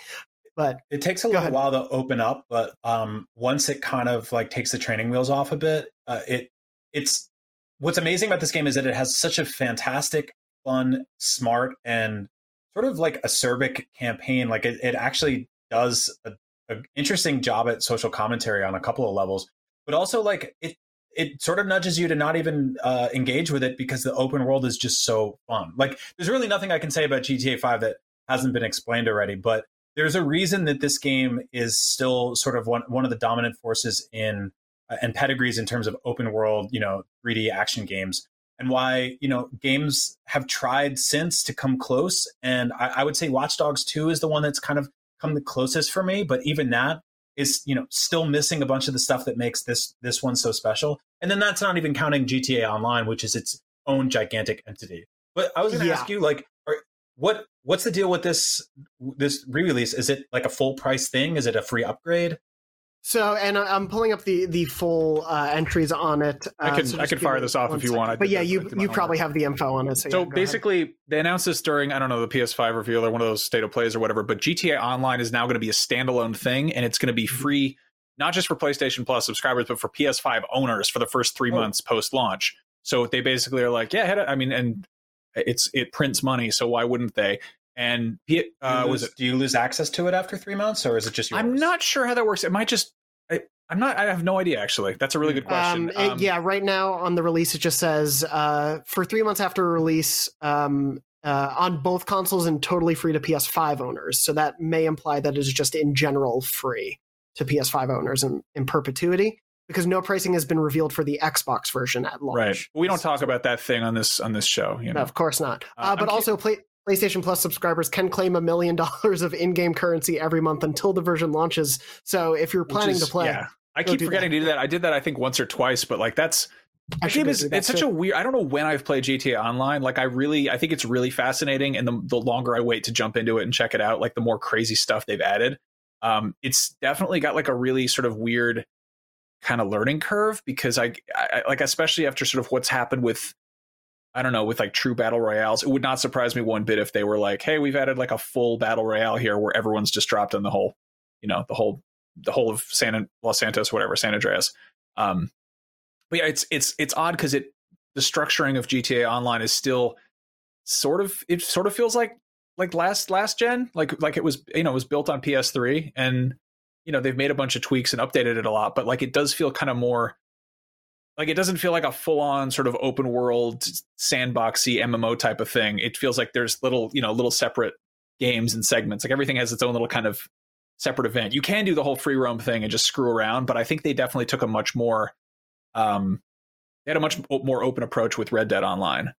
[SPEAKER 2] But
[SPEAKER 3] it takes a little ahead. while to open up, but um, once it kind of like takes the training wheels off a bit, uh, it it's what's amazing about this game is that it has such a fantastic, fun, smart, and sort of like acerbic campaign. Like it, it actually does an interesting job at social commentary on a couple of levels, but also like it it sort of nudges you to not even uh, engage with it because the open world is just so fun. Like there's really nothing I can say about GTA 5 that hasn't been explained already, but there's a reason that this game is still sort of one one of the dominant forces in uh, and pedigrees in terms of open world, you know, 3D action games, and why you know games have tried since to come close. And I, I would say Watch Dogs 2 is the one that's kind of come the closest for me, but even that is you know still missing a bunch of the stuff that makes this this one so special. And then that's not even counting GTA Online, which is its own gigantic entity. But I was going to yeah. ask you, like, are, what what's the deal with this this re-release? Is it like a full price thing? Is it a free upgrade?
[SPEAKER 2] So, and I'm pulling up the the full uh, entries on it. Uh,
[SPEAKER 4] I can
[SPEAKER 2] so
[SPEAKER 4] I can fire this off if you want.
[SPEAKER 2] But yeah, you you probably have the info on it.
[SPEAKER 4] So,
[SPEAKER 2] so
[SPEAKER 4] yeah, basically, ahead. they announced this during I don't know the PS5 reveal or one of those state of plays or whatever. But GTA Online is now going to be a standalone thing, and it's going to be mm-hmm. free not just for PlayStation Plus subscribers, but for PS5 owners for the first three oh. months post launch. So they basically are like, yeah, I mean, and it's it prints money, so why wouldn't they? And
[SPEAKER 3] uh, lose, was it? Do you lose access to it after three months, or is it just yours?
[SPEAKER 4] I'm not sure how that works. It might just. I, am not. I have no idea. Actually, that's a really good question.
[SPEAKER 2] Um, it, um, yeah, right now on the release, it just says uh, for three months after release, um, uh, on both consoles and totally free to PS5 owners. So that may imply that it's just in general free to PS5 owners in, in perpetuity because no pricing has been revealed for the Xbox version at launch.
[SPEAKER 4] Right. We don't talk about that thing on this on this show. You know?
[SPEAKER 2] No, of course not. Uh, uh, but also, play, PlayStation Plus subscribers can claim a million <laughs> dollars of in-game currency every month until the version launches. So if you're planning is, to play,
[SPEAKER 4] yeah. I keep forgetting that. to do that. I did that I think once or twice, but like that's I game is it's such a weird. I don't know when I've played GTA Online. Like I really, I think it's really fascinating, and the the longer I wait to jump into it and check it out, like the more crazy stuff they've added. Um, it's definitely got like a really sort of weird kind of learning curve because I, I like especially after sort of what's happened with I don't know, with like true battle royales, it would not surprise me one bit if they were like, "Hey, we've added like a full battle royale here where everyone's just dropped in the whole, you know, the whole, the whole of San Los Santos, whatever, San Andreas." Um, but yeah, it's it's it's odd because it the structuring of GTA Online is still sort of it sort of feels like like last last gen, like like it was you know it was built on PS3 and you know they've made a bunch of tweaks and updated it a lot, but like it does feel kind of more like it doesn't feel like a full on sort of open world sandboxy MMO type of thing. It feels like there's little you know little separate games and segments. Like everything has its own little kind of separate event. You can do the whole free roam thing and just screw around, but I think they definitely took a much more um they had a much more open approach with Red Dead Online.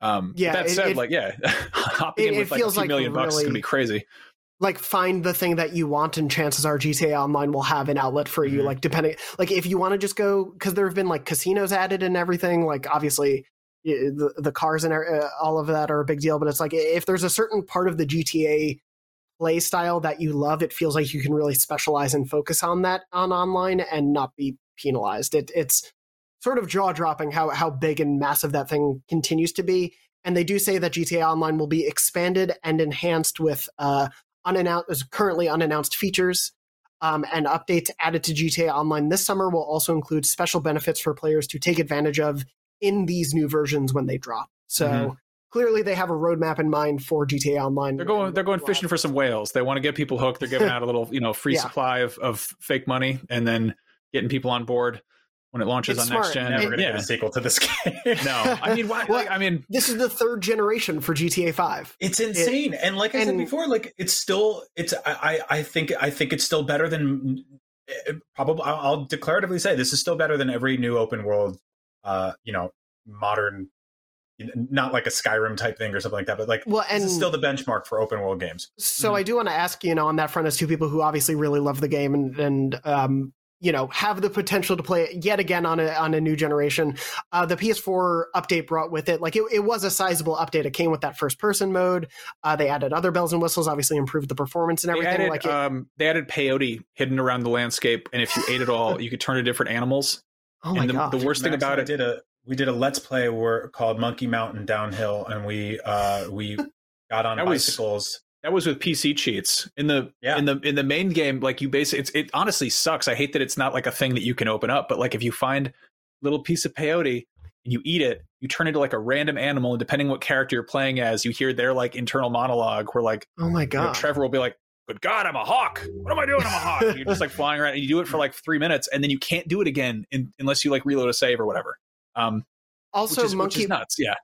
[SPEAKER 4] Um, yeah. That said, it, like, yeah, <laughs> hopping it, in with like a few like million really, bucks is gonna be crazy.
[SPEAKER 2] Like, find the thing that you want, and chances are GTA Online will have an outlet for you. Mm-hmm. Like, depending, like, if you want to just go, because there have been like casinos added and everything. Like, obviously, the the cars and uh, all of that are a big deal. But it's like if there's a certain part of the GTA play style that you love, it feels like you can really specialize and focus on that on online and not be penalized. It, it's sort of jaw dropping how how big and massive that thing continues to be. And they do say that GTA Online will be expanded and enhanced with uh, unannounced, currently unannounced features. Um, and updates added to GTA Online this summer will also include special benefits for players to take advantage of in these new versions when they drop. So mm-hmm. clearly, they have a roadmap in mind for GTA Online.
[SPEAKER 4] They're going. They're going fishing for some whales. They want to get people hooked. They're giving <laughs> out a little, you know, free yeah. supply of, of fake money, and then getting people on board when it launches it's on smart. next gen.
[SPEAKER 3] Never going to yeah. get a sequel to this <laughs> game.
[SPEAKER 4] no, I mean, why, well, like, I mean,
[SPEAKER 2] this is the third generation for GTA Five.
[SPEAKER 3] It's insane, it, and like I and, said before, like it's still, it's I, I think I think it's still better than eh, probably. I'll declaratively say this is still better than every new open world, uh, you know, modern not like a Skyrim type thing or something like that, but like
[SPEAKER 2] Well,
[SPEAKER 3] this is
[SPEAKER 2] and-
[SPEAKER 3] still the benchmark for open world games.
[SPEAKER 2] So I do want to ask, you know, on that front, as two people who obviously really love the game and and um, you know have the potential to play it yet again on a on a new generation. Uh, the PS4 update brought with it, like it, it was a sizable update. It came with that first person mode. Uh, they added other bells and whistles, obviously improved the performance and
[SPEAKER 4] They
[SPEAKER 2] everything.
[SPEAKER 4] added,
[SPEAKER 2] like it,
[SPEAKER 4] um, they added peyote hidden around the landscape, and if you ate it all, you could turn to different animals.
[SPEAKER 2] oh my
[SPEAKER 4] and the,
[SPEAKER 2] god!
[SPEAKER 4] the worst thing about
[SPEAKER 3] and I
[SPEAKER 4] it,
[SPEAKER 3] did a we did a let's play where called Monkey Mountain Downhill, and we uh we <laughs> got on
[SPEAKER 4] That was-
[SPEAKER 3] bicycles.
[SPEAKER 4] That was with PC cheats. In the
[SPEAKER 3] Yeah.
[SPEAKER 4] in the in the main game, like you basically, it's, it honestly sucks. I hate that it's not like a thing that you can open up, but like if you find a little piece of peyote and you eat it, you turn into like a random animal, and depending what character you're playing as, you hear their like internal monologue where like
[SPEAKER 2] oh my
[SPEAKER 4] you know,
[SPEAKER 2] god!
[SPEAKER 4] Trevor will be like, "Good God, I'm a hawk. What am I doing? I'm a hawk." And you're just like <laughs> flying around, and you do it for like three minutes, and then you can't do it again in, unless you like reload a save or whatever. Um,
[SPEAKER 2] also,
[SPEAKER 4] which is,
[SPEAKER 2] Monkey
[SPEAKER 4] which is nuts. Yeah,
[SPEAKER 2] M-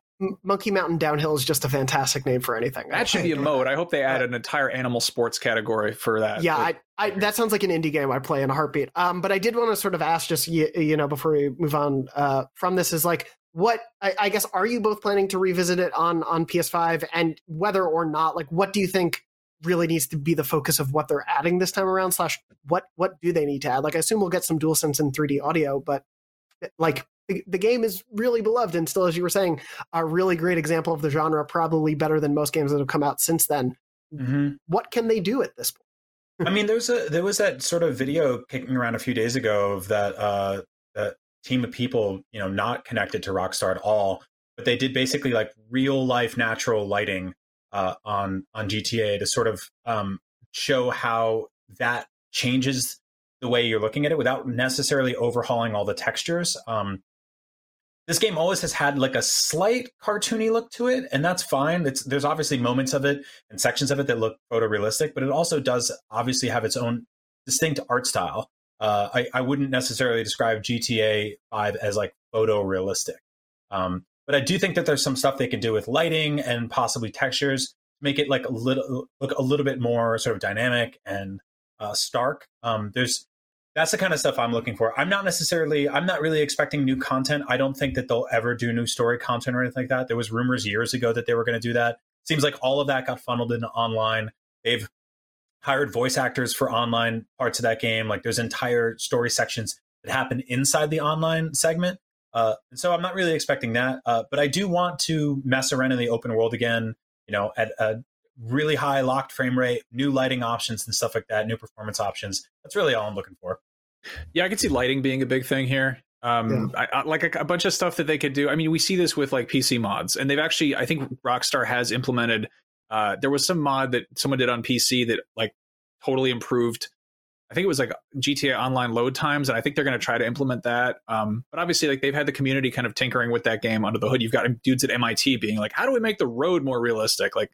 [SPEAKER 2] Monkey Mountain Downhill is just a fantastic name for anything.
[SPEAKER 4] That should be a mode. I hope they add an entire animal sports category for that.
[SPEAKER 2] yeah, I, I, that sounds like an indie game I play in a heartbeat. Um, but I did want to sort of ask, just you, you know, before we move on uh, from this, is like, what I, I guess are you both planning to revisit it on on PS5, and whether or not, like, what do you think really needs to be the focus of what they're adding this time around? Slash, what what do they need to add? Like, I assume we'll get some DualSense and 3D audio, but like. The, the game is really beloved and still, as you were saying, a really great example of the genre, probably better than most games that have come out since then.
[SPEAKER 3] Mm-hmm.
[SPEAKER 2] What can they do at this point?
[SPEAKER 3] I mean, there was a there was that sort of video kicking around a few days ago of that uh, that team of people, you know, not connected to Rockstar at all, but they did basically like real life natural lighting uh, on on GTA to sort of um, show how that changes the way you're looking at it without necessarily overhauling all the textures. Um, this game always has had like a slight cartoony look to it, and that's fine. It's there's obviously moments of it and sections of it that look photorealistic, but it also does obviously have its own distinct art style. Uh, I, I wouldn't necessarily describe GTA 5 as like photorealistic. Um, but I do think that there's some stuff they can do with lighting and possibly textures, to make it like a little look a little bit more sort of dynamic and uh, stark. Um, there's that's the kind of stuff I'm looking for. I'm not necessarily, I'm not really expecting new content. I don't think that they'll ever do new story content or anything like that. There was rumors years ago that they were going to do that. Seems like all of that got funneled into online. They've hired voice actors for online parts of that game. Like there's entire story sections that happen inside the online segment. Uh, and so I'm not really expecting that. Uh, but I do want to mess around in the open world again, you know, at a really high locked frame rate, new lighting options and stuff like that, new performance options. That's really all I'm looking for.
[SPEAKER 4] Yeah, I can see lighting being a big thing here. Um, I, I, like a, a bunch of stuff that they could do. I mean, we see this with like PC mods, and they've actually, I think Rockstar has implemented. Uh, there was some mod that someone did on PC that like totally improved. I think it was like GTA Online load times, and I think they're going to try to implement that. Um, but obviously, like they've had the community kind of tinkering with that game under the hood. You've got dudes at MIT being like, "How do we make the road more realistic?" Like,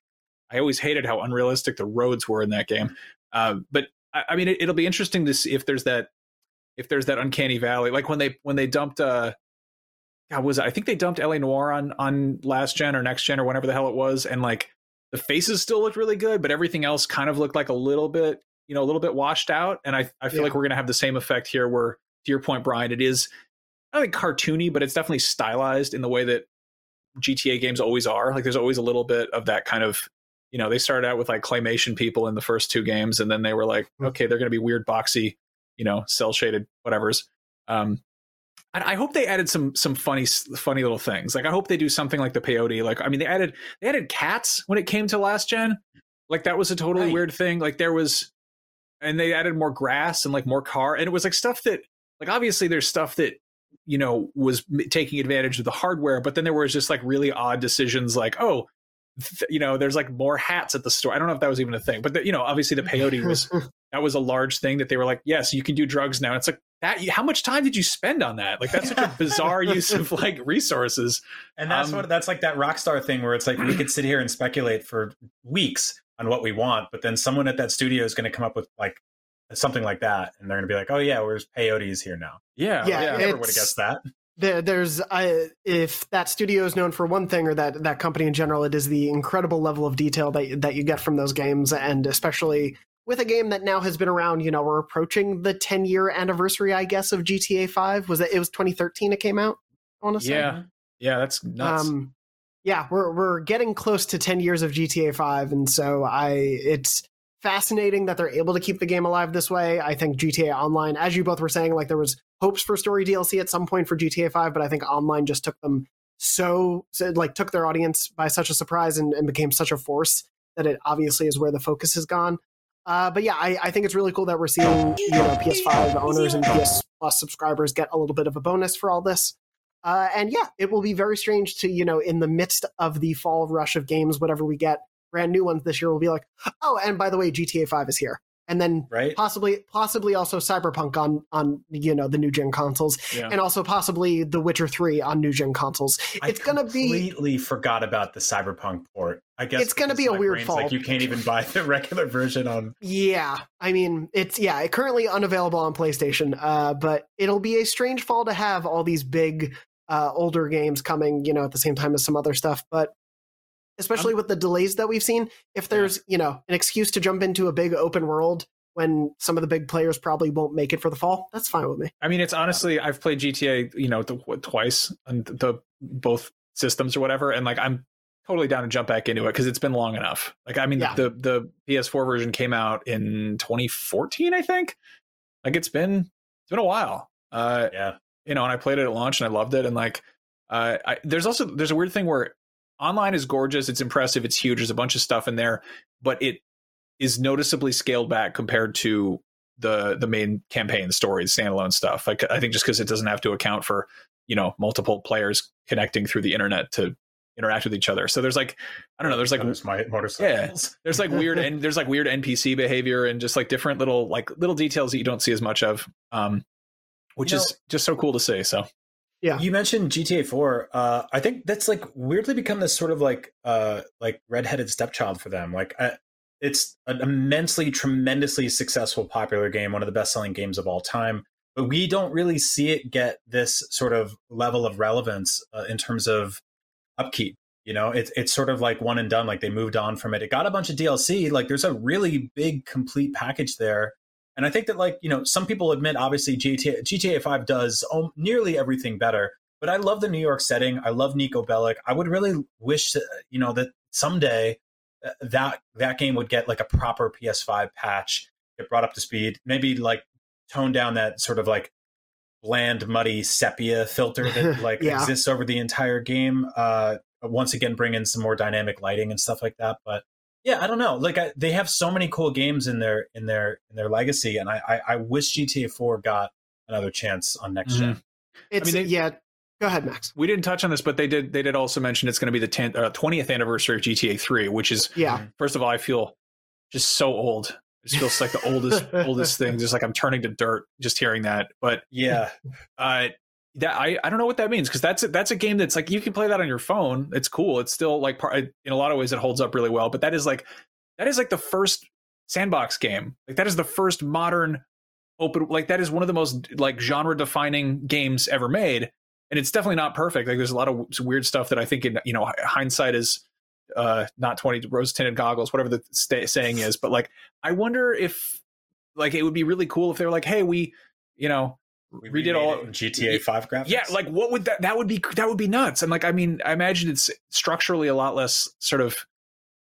[SPEAKER 4] I always hated how unrealistic the roads were in that game. Uh, but I, I mean, it, it'll be interesting to see if there's that if there's that uncanny valley like when they when they dumped uh God, was it? I think they dumped LA Noire on on last gen or next gen or whatever the hell it was, and like the faces still looked really good, but everything else kind of looked like a little bit, you know, a little bit washed out. And I I feel
[SPEAKER 2] Yeah.
[SPEAKER 4] like we're gonna have the same effect here, where to your point, Brian, it is I think cartoony, but it's definitely stylized in the way that GTA games always are. Like there's always a little bit of that kind of you know, they started out with like claymation people in the first two games, and then they were like, okay, they're gonna be weird boxy, you know, cell shaded whatevers. Um, and I hope they added some some funny funny little things. Like I hope they do something like the peyote. Like I mean, they added they added cats when it came to last gen. Like that was a totally
[SPEAKER 2] Right.
[SPEAKER 4] weird thing. Like there was, and they added more grass and like more car, and it was like stuff that like obviously there's stuff that you know was taking advantage of the hardware, but then there was just like really odd decisions like oh. Th- You know, there's like more hats at the store. I don't know if that was even a thing, but the, you know, obviously the peyote was <laughs> that was a large thing that they were like, yes, you can do drugs now. It's like that. How much time did you spend on that? Like that's such a <laughs> bizarre use of like resources.
[SPEAKER 3] And that's
[SPEAKER 4] Um,
[SPEAKER 3] what that's like that rock star thing where it's like we could sit here and speculate for weeks on what we want, but then someone at that studio is going to come up with like something like that, and they're going to be like, "Oh yeah, where's peyotes here now?"
[SPEAKER 4] Yeah,
[SPEAKER 2] Yeah,
[SPEAKER 3] I never would have guessed that.
[SPEAKER 2] There, there's if that studio is known for one thing or that that company in general it is the incredible level of detail that that you get from those games. And especially with a game that now has been around you know we're approaching the 10 year anniversary i guess of gta 5 was that it was 2013 it came out i want to say?
[SPEAKER 4] Yeah, yeah, that's nuts.
[SPEAKER 2] um yeah, we're we're getting close to 10 years of GTA 5 and so I it's fascinating that they're able to keep the game alive this way. I think GTA Online as you both were saying like there was hopes for story DLC at some point for GTA 5, but I think online just took them so, so like took their audience by such a surprise and, and became such a force that it obviously is where the focus has gone. Uh, but yeah, I, I think it's really cool that we're seeing you know PS5 owners and PS Plus subscribers get a little bit of a bonus for all this. Uh, and yeah, it will be very strange to you know in the midst of the fall rush of games, whatever we get, brand new ones this year will be like, oh, and by the way, GTA 5 is here and then
[SPEAKER 3] right.
[SPEAKER 2] possibly possibly also cyberpunk on on you know the new gen consoles
[SPEAKER 4] Yeah.
[SPEAKER 2] and also possibly the witcher 3 on new gen consoles it's
[SPEAKER 3] I
[SPEAKER 2] gonna be
[SPEAKER 3] completely forgot about the cyberpunk port i guess
[SPEAKER 2] It's gonna be a weird fall.
[SPEAKER 3] like you can't even buy the <laughs> regular version on
[SPEAKER 2] yeah i mean it's yeah it currently unavailable on playstation uh but it'll be a strange fall to have all these big uh older games coming you know at the same time as some other stuff but especially with the delays that we've seen if there's you know an excuse to jump into a big open world when some of the big players probably won't make it for the fall that's fine with me
[SPEAKER 4] I mean, it's honestly, I've played GTA, you know, the, what, twice on the, the both systems or whatever, and like I'm totally down to jump back into it because it's been long enough. Like, I mean,
[SPEAKER 2] Yeah.
[SPEAKER 4] the the PS4 version came out in 2014, I think. Like, it's been it's been a while. Uh,
[SPEAKER 3] yeah
[SPEAKER 4] you know, and I played it at launch and I loved it. And like, uh, I, there's also there's a weird thing where online is gorgeous, it's impressive, it's huge. There's a bunch of stuff in there, but it is noticeably scaled back compared to the the main campaign story, the standalone stuff. Like, I think just because it doesn't have to account for you know multiple players connecting through the internet to interact with each other. So there's like I don't know, there's like
[SPEAKER 3] There's my
[SPEAKER 4] yeah, there's like weird and there's like weird NPC behavior and just like different little like little details that you don't see as much of. Um, which
[SPEAKER 3] You know-
[SPEAKER 4] is just so cool to see. So
[SPEAKER 2] Yeah.
[SPEAKER 3] You mentioned GTA 4. Uh, I think that's like weirdly become this sort of like uh, like redheaded stepchild for them. Like uh, it's an immensely, tremendously successful, popular game, one of the best selling games of all time. But we don't really see it get this sort of level of relevance uh, in terms of upkeep. You know, it's it's sort of like one and done. Like they moved on from it. It got a bunch of DLC. Like there's a really big complete package there. And I think that like you know some people admit obviously GTA GTA Five does nearly everything better. But I love the New York setting. I love Niko Bellic. I would really wish that, you know that someday uh, that that game would get like a proper PS5 patch, get brought up to speed. Maybe like tone down that sort of like bland, muddy sepia filter that <laughs> like
[SPEAKER 2] Yeah.
[SPEAKER 3] exists over the entire game. Uh, once again, bring in some more dynamic lighting and stuff like that. But yeah, I don't know. Like I, they have so many cool games in their in their in their legacy, and I I, I wish GTA Four got another chance on next
[SPEAKER 4] Mm-hmm.
[SPEAKER 3] gen.
[SPEAKER 2] it's
[SPEAKER 4] mean, they-
[SPEAKER 2] yeah go ahead max
[SPEAKER 4] we didn't touch on this, but they did they did also mention it's going to be the 10th, uh, 20th anniversary of GTA 3, which is
[SPEAKER 2] yeah
[SPEAKER 4] first of all, I feel just so old. It just feels like the oldest <laughs> oldest thing. Just like I'm turning to dirt just hearing that. But
[SPEAKER 3] Yeah, <laughs>
[SPEAKER 4] uh that I, I don't know what that means because that's a, that's a game that's like you can play that on your phone. It's cool. It's still like part in a lot of ways it holds up really well. But that is like that is like the first sandbox game. Like that is the first modern open. Like that is one of the most like genre defining games ever made. And it's definitely not perfect. Like there's a lot of weird stuff that I think in you know hindsight is uh not 20 rose tinted goggles whatever the sta saying is but like i wonder if like it would be really cool if they were like hey we you know
[SPEAKER 3] we
[SPEAKER 4] redid all
[SPEAKER 3] it. GTA Five graphics.
[SPEAKER 4] yeah like what would that that would be that would be nuts. And like i mean i imagine it's structurally a lot less sort of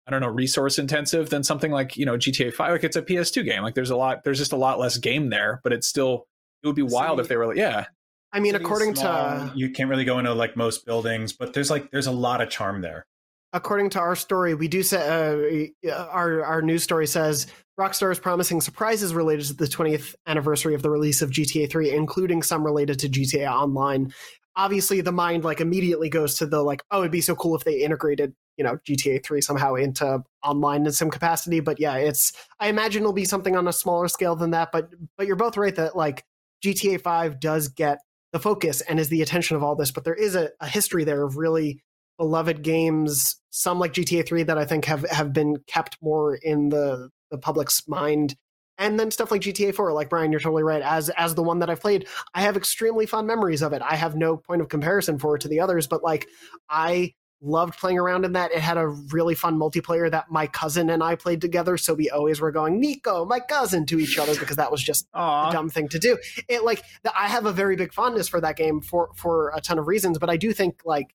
[SPEAKER 4] i don't know resource intensive than something like you know gta 5 like it's a ps2 game. Like there's a lot there's just a lot less game there but it's still it would be wild if they were like yeah.
[SPEAKER 2] I mean
[SPEAKER 3] City
[SPEAKER 2] according
[SPEAKER 3] small,
[SPEAKER 2] to
[SPEAKER 3] you can't really go into like most buildings, but there's like there's a lot of charm there.
[SPEAKER 2] according to our story, we do say uh, our our news story says Rockstar is promising surprises related to the 20th anniversary of the release of GTA 3, including some related to GTA Online. Obviously, the mind like immediately goes to the like, oh, it'd be so cool if they integrated you know GTA 3 somehow into online in some capacity. But yeah, it's I imagine it'll be something on a smaller scale than that. But but you're both right that like GTA 5 does get the focus and is the attention of all this, but there is a, a history there of really beloved games, some like GTA 3 that I think have, have been kept more in the, the public's mind. And then stuff like GTA 4, like Brian, you're totally right. As as the one that I've played, I have extremely fond memories of it. I have no point of comparison for it to the others, but like I loved playing around in that. It had a really fun multiplayer that my cousin and I played together. So we always were going, Niko, my cousin, to each other because that was just a dumb thing to do. It like the, I have a very big fondness for that game for for a ton of reasons, but I do think like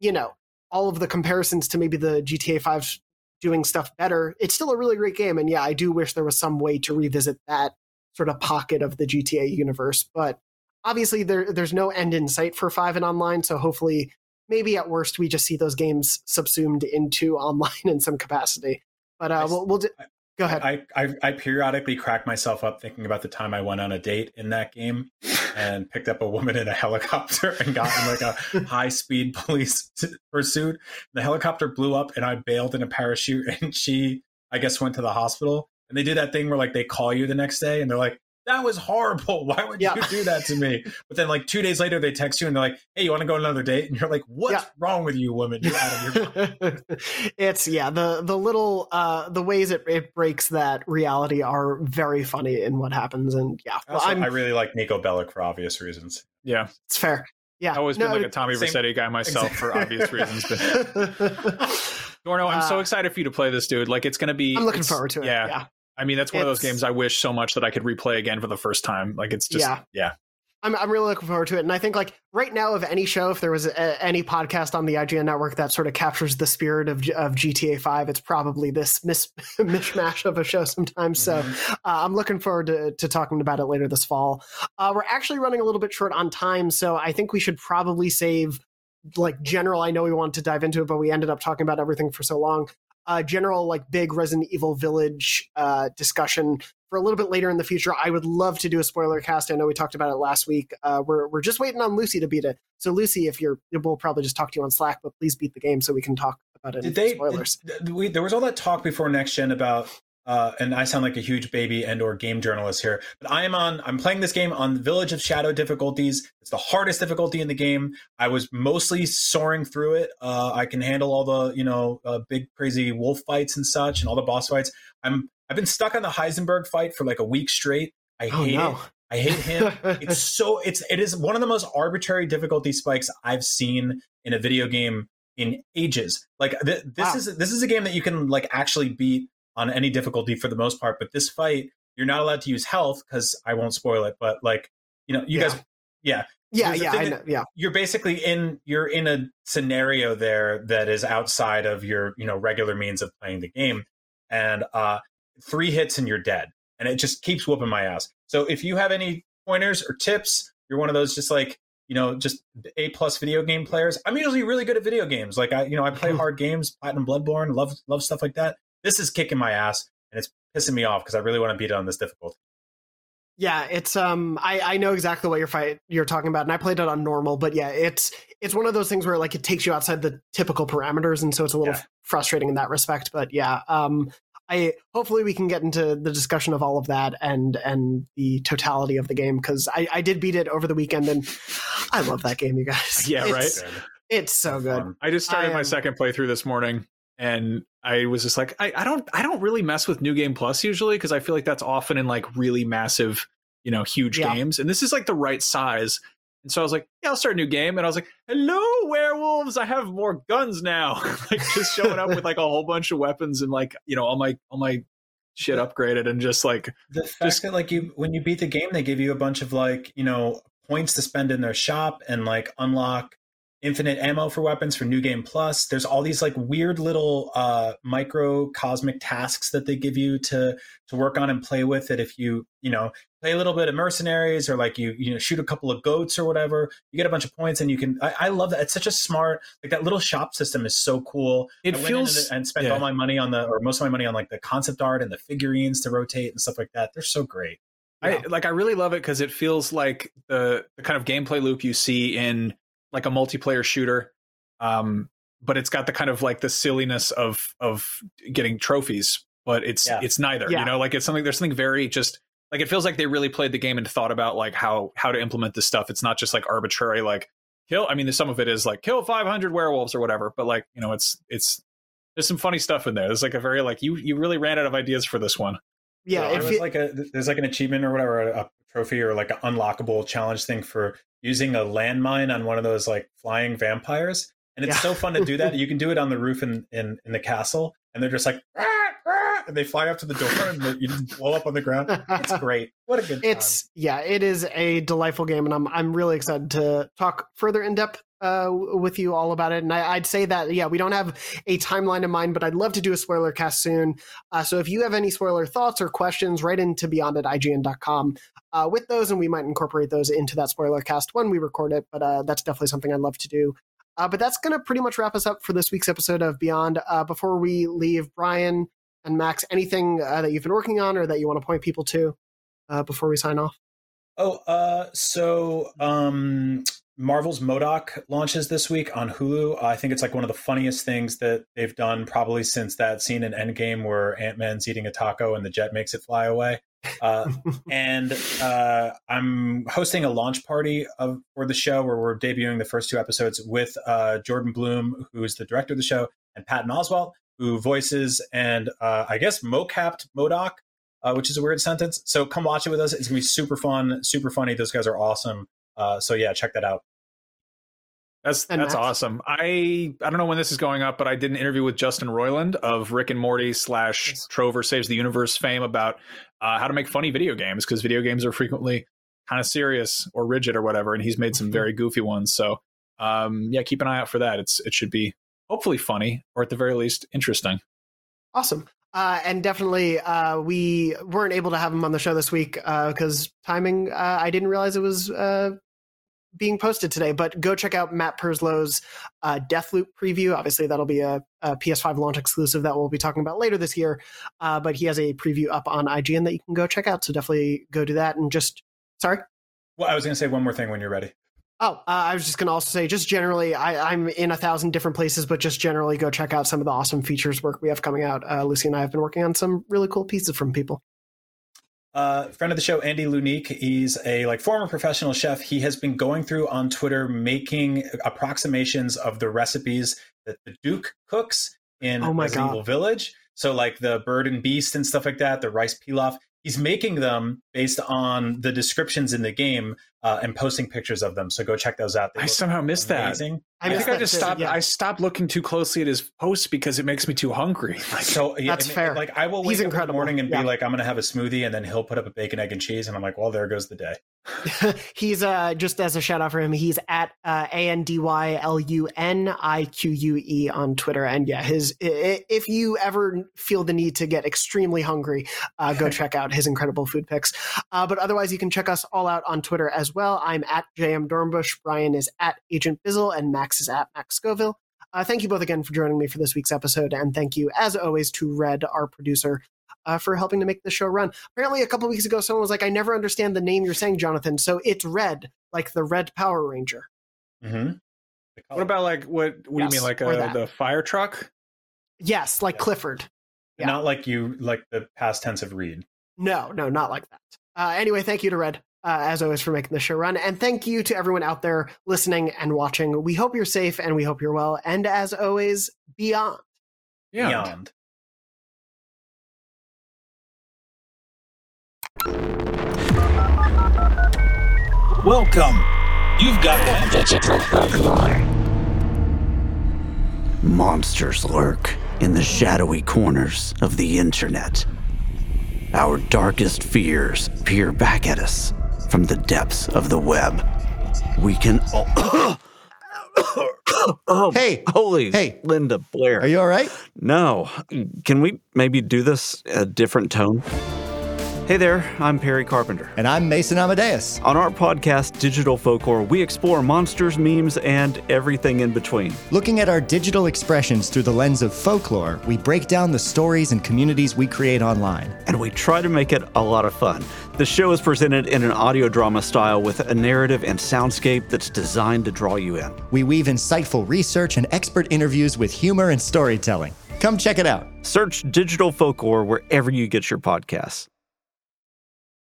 [SPEAKER 2] you know all of the comparisons to maybe the GTA 5 doing stuff better, it's still a really great game. And yeah, I do wish there was some way to revisit that sort of pocket of the GTA universe. But obviously, there there's no end in sight for five and online. So hopefully, maybe at worst, we just see those games subsumed into <laughs> online in some capacity. But uh, we'll, we'll do, go ahead.
[SPEAKER 3] I, I I periodically crack myself up thinking about the time I went on a date in that game and picked up a woman in a helicopter and got in like a <laughs> high speed police pursuit. The helicopter blew up and I bailed in a parachute and she I guess went to the hospital. And they did that thing where like they call you the next day and they're like, that was horrible. <laughs> Why would
[SPEAKER 2] Yeah.
[SPEAKER 3] you do that to me? But then like two days later they text you and they're like, Hey, you want to go on another date? And you're like, What's
[SPEAKER 2] Yeah.
[SPEAKER 3] wrong with you, woman? You're out of your mind." <laughs>
[SPEAKER 2] it's yeah the the little uh the ways it, it breaks that reality are very funny in what happens and yeah well,
[SPEAKER 3] Also,
[SPEAKER 2] I'm
[SPEAKER 3] really like Niko Bellic for obvious reasons.
[SPEAKER 4] Yeah.
[SPEAKER 2] it's fair yeah
[SPEAKER 4] I've always
[SPEAKER 2] No,
[SPEAKER 4] been like a Tommy
[SPEAKER 3] same-
[SPEAKER 4] Vercetti guy myself for obvious reasons. But <laughs> Dorno, I'm
[SPEAKER 2] Uh,
[SPEAKER 4] so excited for you to play this, dude. Like it's gonna be.
[SPEAKER 2] I'm looking forward to it
[SPEAKER 4] Yeah.
[SPEAKER 2] yeah
[SPEAKER 4] I mean, that's one of those games I wish so much that I could replay again for the first time. Like it's just,
[SPEAKER 2] Yeah.
[SPEAKER 4] yeah.
[SPEAKER 2] I'm, I'm really looking forward to it. And I think, like, right now, of any show, if there was a, any podcast on the IGN network that sort of captures the spirit of, of GTA 5, it's probably this mis- <laughs> mishmash of a show sometimes. So uh, I'm looking forward to, to talking about it later this fall. Uh, we're actually running a little bit short on time. So I think we should probably save, like, general. I know we wanted to dive into it, but we ended up talking about everything for so long. Uh, general, like, big Resident Evil Village uh, discussion for a little bit later in the future. I would love to do a spoiler cast. I know we talked about it last week. Uh, we're we're just waiting on Lucy to beat it. So Lucy, if you're, we'll probably just talk to you on Slack, but please beat the game so we can talk about it.
[SPEAKER 3] Did
[SPEAKER 2] in
[SPEAKER 3] they?
[SPEAKER 2] spoilers?
[SPEAKER 3] did- we, there was all that talk before next gen about, uh, and I sound like a huge baby and or game journalist here, but I am on. I'm playing this game on the Village of Shadow difficulties. It's the hardest difficulty in the game. I was mostly soaring through it. Uh, I can handle all the you know uh, big crazy wolf fights and such, and all the boss fights. I'm I've been stuck on the Heisenberg fight for like a week straight. I
[SPEAKER 2] Oh,
[SPEAKER 3] hate
[SPEAKER 2] no.
[SPEAKER 3] it. I hate him. <laughs> it's so it's it is one of the most arbitrary difficulty spikes I've seen in a video game in ages. Like th- this
[SPEAKER 2] Wow.
[SPEAKER 3] is this is a game that you can like actually beat on any difficulty for the most part, but this fight you're not allowed to use health because I won't spoil it. But like you know, you
[SPEAKER 2] Yeah.
[SPEAKER 3] guys, yeah,
[SPEAKER 2] Yeah, yeah,
[SPEAKER 3] that-.
[SPEAKER 2] Yeah,
[SPEAKER 3] you're basically in you're in a scenario there that is outside of your you know regular means of playing the game and uh three hits and you're dead and it just keeps whooping my ass so if you have any pointers or tips you're one of those just like you know just a plus video game players i'm usually really good at video games like i you know i play <laughs> hard games platinum bloodborne love love stuff like that this is kicking my ass and it's pissing me off because i really want to beat it on this difficulty
[SPEAKER 2] yeah. It's um, I I know exactly what you're fight you're talking about, and I played it on normal. But yeah, it's it's one of those things where like it takes you outside the typical parameters, and so it's a little
[SPEAKER 3] Yeah.
[SPEAKER 2] frustrating in that respect. But yeah, um, I hopefully we can get into the discussion of all of that and and the totality of the game because I I did beat it over the weekend and I love that game, you guys. <laughs>
[SPEAKER 4] Yeah,
[SPEAKER 2] It's-
[SPEAKER 4] right?
[SPEAKER 2] It's so good.
[SPEAKER 4] I just started
[SPEAKER 2] I
[SPEAKER 4] my second playthrough this morning and I was just like, I, I don't I don't really mess with New Game Plus usually because I feel like that's often in like really massive, you know, huge
[SPEAKER 2] Yeah.
[SPEAKER 4] games. And this is like the right size. And so I was like, yeah, I'll start a new game. And I was like, hello, werewolves. I have more guns now. <laughs> like just showing up with like a whole bunch of weapons and like, you know, all my all my shit upgraded and just like
[SPEAKER 3] the fact
[SPEAKER 4] Just-
[SPEAKER 3] that like you when you beat the game they give you a bunch of like you know points to spend in their shop and like unlock infinite ammo for weapons for new game plus. There's all these like weird little uh microcosmic tasks that they give you to to work on and play with that if you you know play a little bit of mercenaries or like you you know shoot a couple of goats or whatever you get a bunch of points and you can i, I love that. It's such a smart like that little shop system is so cool.
[SPEAKER 4] It
[SPEAKER 3] I
[SPEAKER 4] feels-
[SPEAKER 3] and, and spent
[SPEAKER 4] yeah.
[SPEAKER 3] all my money on the or most of my money on like the concept art and the figurines to rotate and stuff like that. They're so great.
[SPEAKER 4] I like I really love it because it feels like the, the kind of gameplay loop you see in like a multiplayer shooter. Um, but it's got the kind of like the silliness of of getting trophies, but it's
[SPEAKER 3] Yeah.
[SPEAKER 4] it's neither.
[SPEAKER 2] Yeah.
[SPEAKER 4] You know, like it's something there's something very just like it feels like they really played the game and thought about like how how to implement this stuff. It's not just like arbitrary like kill. I mean, there's some of it is like kill 500 werewolves or whatever, but like you know, it's it's there's some funny stuff in there. There's like a very like you you really ran out of ideas for this one.
[SPEAKER 2] Yeah, if
[SPEAKER 3] was
[SPEAKER 2] you,
[SPEAKER 3] like a there's like an achievement or whatever, a, a trophy or like an unlockable challenge thing for using a landmine on one of those like flying vampires. And it's
[SPEAKER 2] Yeah.
[SPEAKER 3] so fun to do that. You can do it on the roof in in, in the castle, and they're just like, "Ah, ah," and they fly up to the door, and they, you just blow up on the ground. It's <laughs> great. What a good time.
[SPEAKER 2] it's yeah, it is a delightful game, and I'm I'm really excited to talk further in depth uh, with you all about it. And I, would say that, yeah, we don't have a timeline in mind, but I'd love to do a spoiler cast soon. Uh, so if you have any spoiler thoughts or questions, write into beyond at IGN.com uh, with those, and we might incorporate those into that spoiler cast when we record it. But uh, that's definitely something I'd love to do. Uh, but that's going to pretty much wrap us up for this week's episode of Beyond. Uh, before we leave, Brian and Max, anything that you've been working on or that you want to point people to before we sign off?
[SPEAKER 3] Oh, uh, so um, Marvel's MODOK launches this week on Hulu. I think it's like one of the funniest things that they've done, probably since that scene in Endgame where Ant Man's eating a taco and the jet makes it fly away. Uh, <laughs> and uh, I'm hosting a launch party of, for the show where we're debuting the first two episodes with uh, Jordan Blum, who is the director of the show, and Patton Oswalt, who voices and uh, I guess mocapped MODOK uh, which is a weird sentence. So come watch it with us. It's gonna be super fun, super funny. Those guys are awesome. Uh, so yeah, check that out.
[SPEAKER 4] That's and that's Max? awesome. I I don't know when this is going up, but I did an interview with Justin Roiland of Rick and Morty slash Trover Saves the Universe fame about uh, how to make funny video games because video games are frequently kind of serious or rigid or whatever, and he's made some mm-hmm. very goofy ones. So um, yeah, keep an eye out for that. It's it should be hopefully funny or at the very least interesting.
[SPEAKER 2] Awesome. Uh, and definitely, uh, we weren't able to have him on the show this week because uh, timing. Uh, I didn't realize it was uh, being posted today. But go check out Matt Purslow's uh, Deathloop preview. Obviously, that'll be a, a, PS5 launch exclusive that we'll be talking about later this year. but he has a preview up on IGN that you can go check out. So definitely go do that. And just sorry.
[SPEAKER 3] Well, I was going to say one more thing when you're ready.
[SPEAKER 2] Oh, uh, I was just going to also say, just generally, I, am in a thousand different places, but just generally go check out some of the awesome features work we have coming out. Uh, Lucy and I have been working on some really cool pieces from people.
[SPEAKER 3] Uh, friend of the show, Andy Lunique. He's a like former professional chef. He has been going through on Twitter making approximations of the recipes that the Duke cooks in oh Resident Evil Village. So like the bird and beast and stuff like that, the rice pilaf he's making them based on the descriptions in the game uh, and posting pictures of them. So go check those out.
[SPEAKER 4] They I somehow missed amazing. that. I, I think I just too, stopped. Yeah. I stopped looking too closely at his posts because it makes me too hungry. <laughs>
[SPEAKER 3] Like, so yeah, that's and, fair. Like I will wake He's up incredible. in the morning and yeah. be like, I'm going to have a smoothie, and then he'll put up a bacon, egg, and cheese, and I'm like, well, there goes the day. <laughs>
[SPEAKER 2] he's uh just as a shout out for him, he's at uh, a n d y l u n i q u e on Twitter, and yeah, his if you ever feel the need to get extremely hungry, uh, go <laughs> check out his incredible food pics. Uh, but otherwise, you can check us all out on Twitter as well. I'm at JM Dornbush. Brian is at Agent Bizzle, and Max is at Max Scoville. Uh, thank you both again for joining me for this week's episode, and thank you, as always, to Red, our producer, uh, for helping to make the show run. Apparently, a couple weeks ago, someone was like, "I never understand the name you're saying, Jonathan." So it's Red, like the Red Power Ranger.
[SPEAKER 3] Mm-hmm.
[SPEAKER 4] What about like what? What yes, do you mean, like a, the fire truck?
[SPEAKER 2] Yes, like yeah. Clifford.
[SPEAKER 3] Yeah. Not like you, like the past tense of Reed.
[SPEAKER 2] No, no, not like that. Uh, anyway, thank you to Red uh, as always, for making the show run. And thank you to everyone out there listening and watching. We hope you're safe and we hope you're well. And as always, beyond.
[SPEAKER 3] Beyond.
[SPEAKER 6] Welcome. You've got digital folklore.
[SPEAKER 7] Monsters lurk in the shadowy corners of the internet. Our darkest fears peer back at us from the depths of the web. We can.
[SPEAKER 8] Oh, <coughs> oh hey,
[SPEAKER 7] holy,
[SPEAKER 8] hey,
[SPEAKER 7] Linda Blair.
[SPEAKER 8] Are you all right?
[SPEAKER 7] No. Can we maybe do this a different tone? Hey there, I'm Perry Carpenter.
[SPEAKER 8] And I'm Mason Amadeus.
[SPEAKER 7] On our podcast, Digital Folklore, we explore monsters, memes, and everything in between.
[SPEAKER 8] Looking at our digital expressions through the lens of folklore, we break down the stories and communities we create online.
[SPEAKER 7] And we try to make it a lot of fun. The show is presented in an audio drama style with a narrative and soundscape that's designed to draw you in.
[SPEAKER 8] We weave insightful research and expert interviews with humor and storytelling. Come check it out.
[SPEAKER 7] Search Digital Folklore wherever you get your podcasts.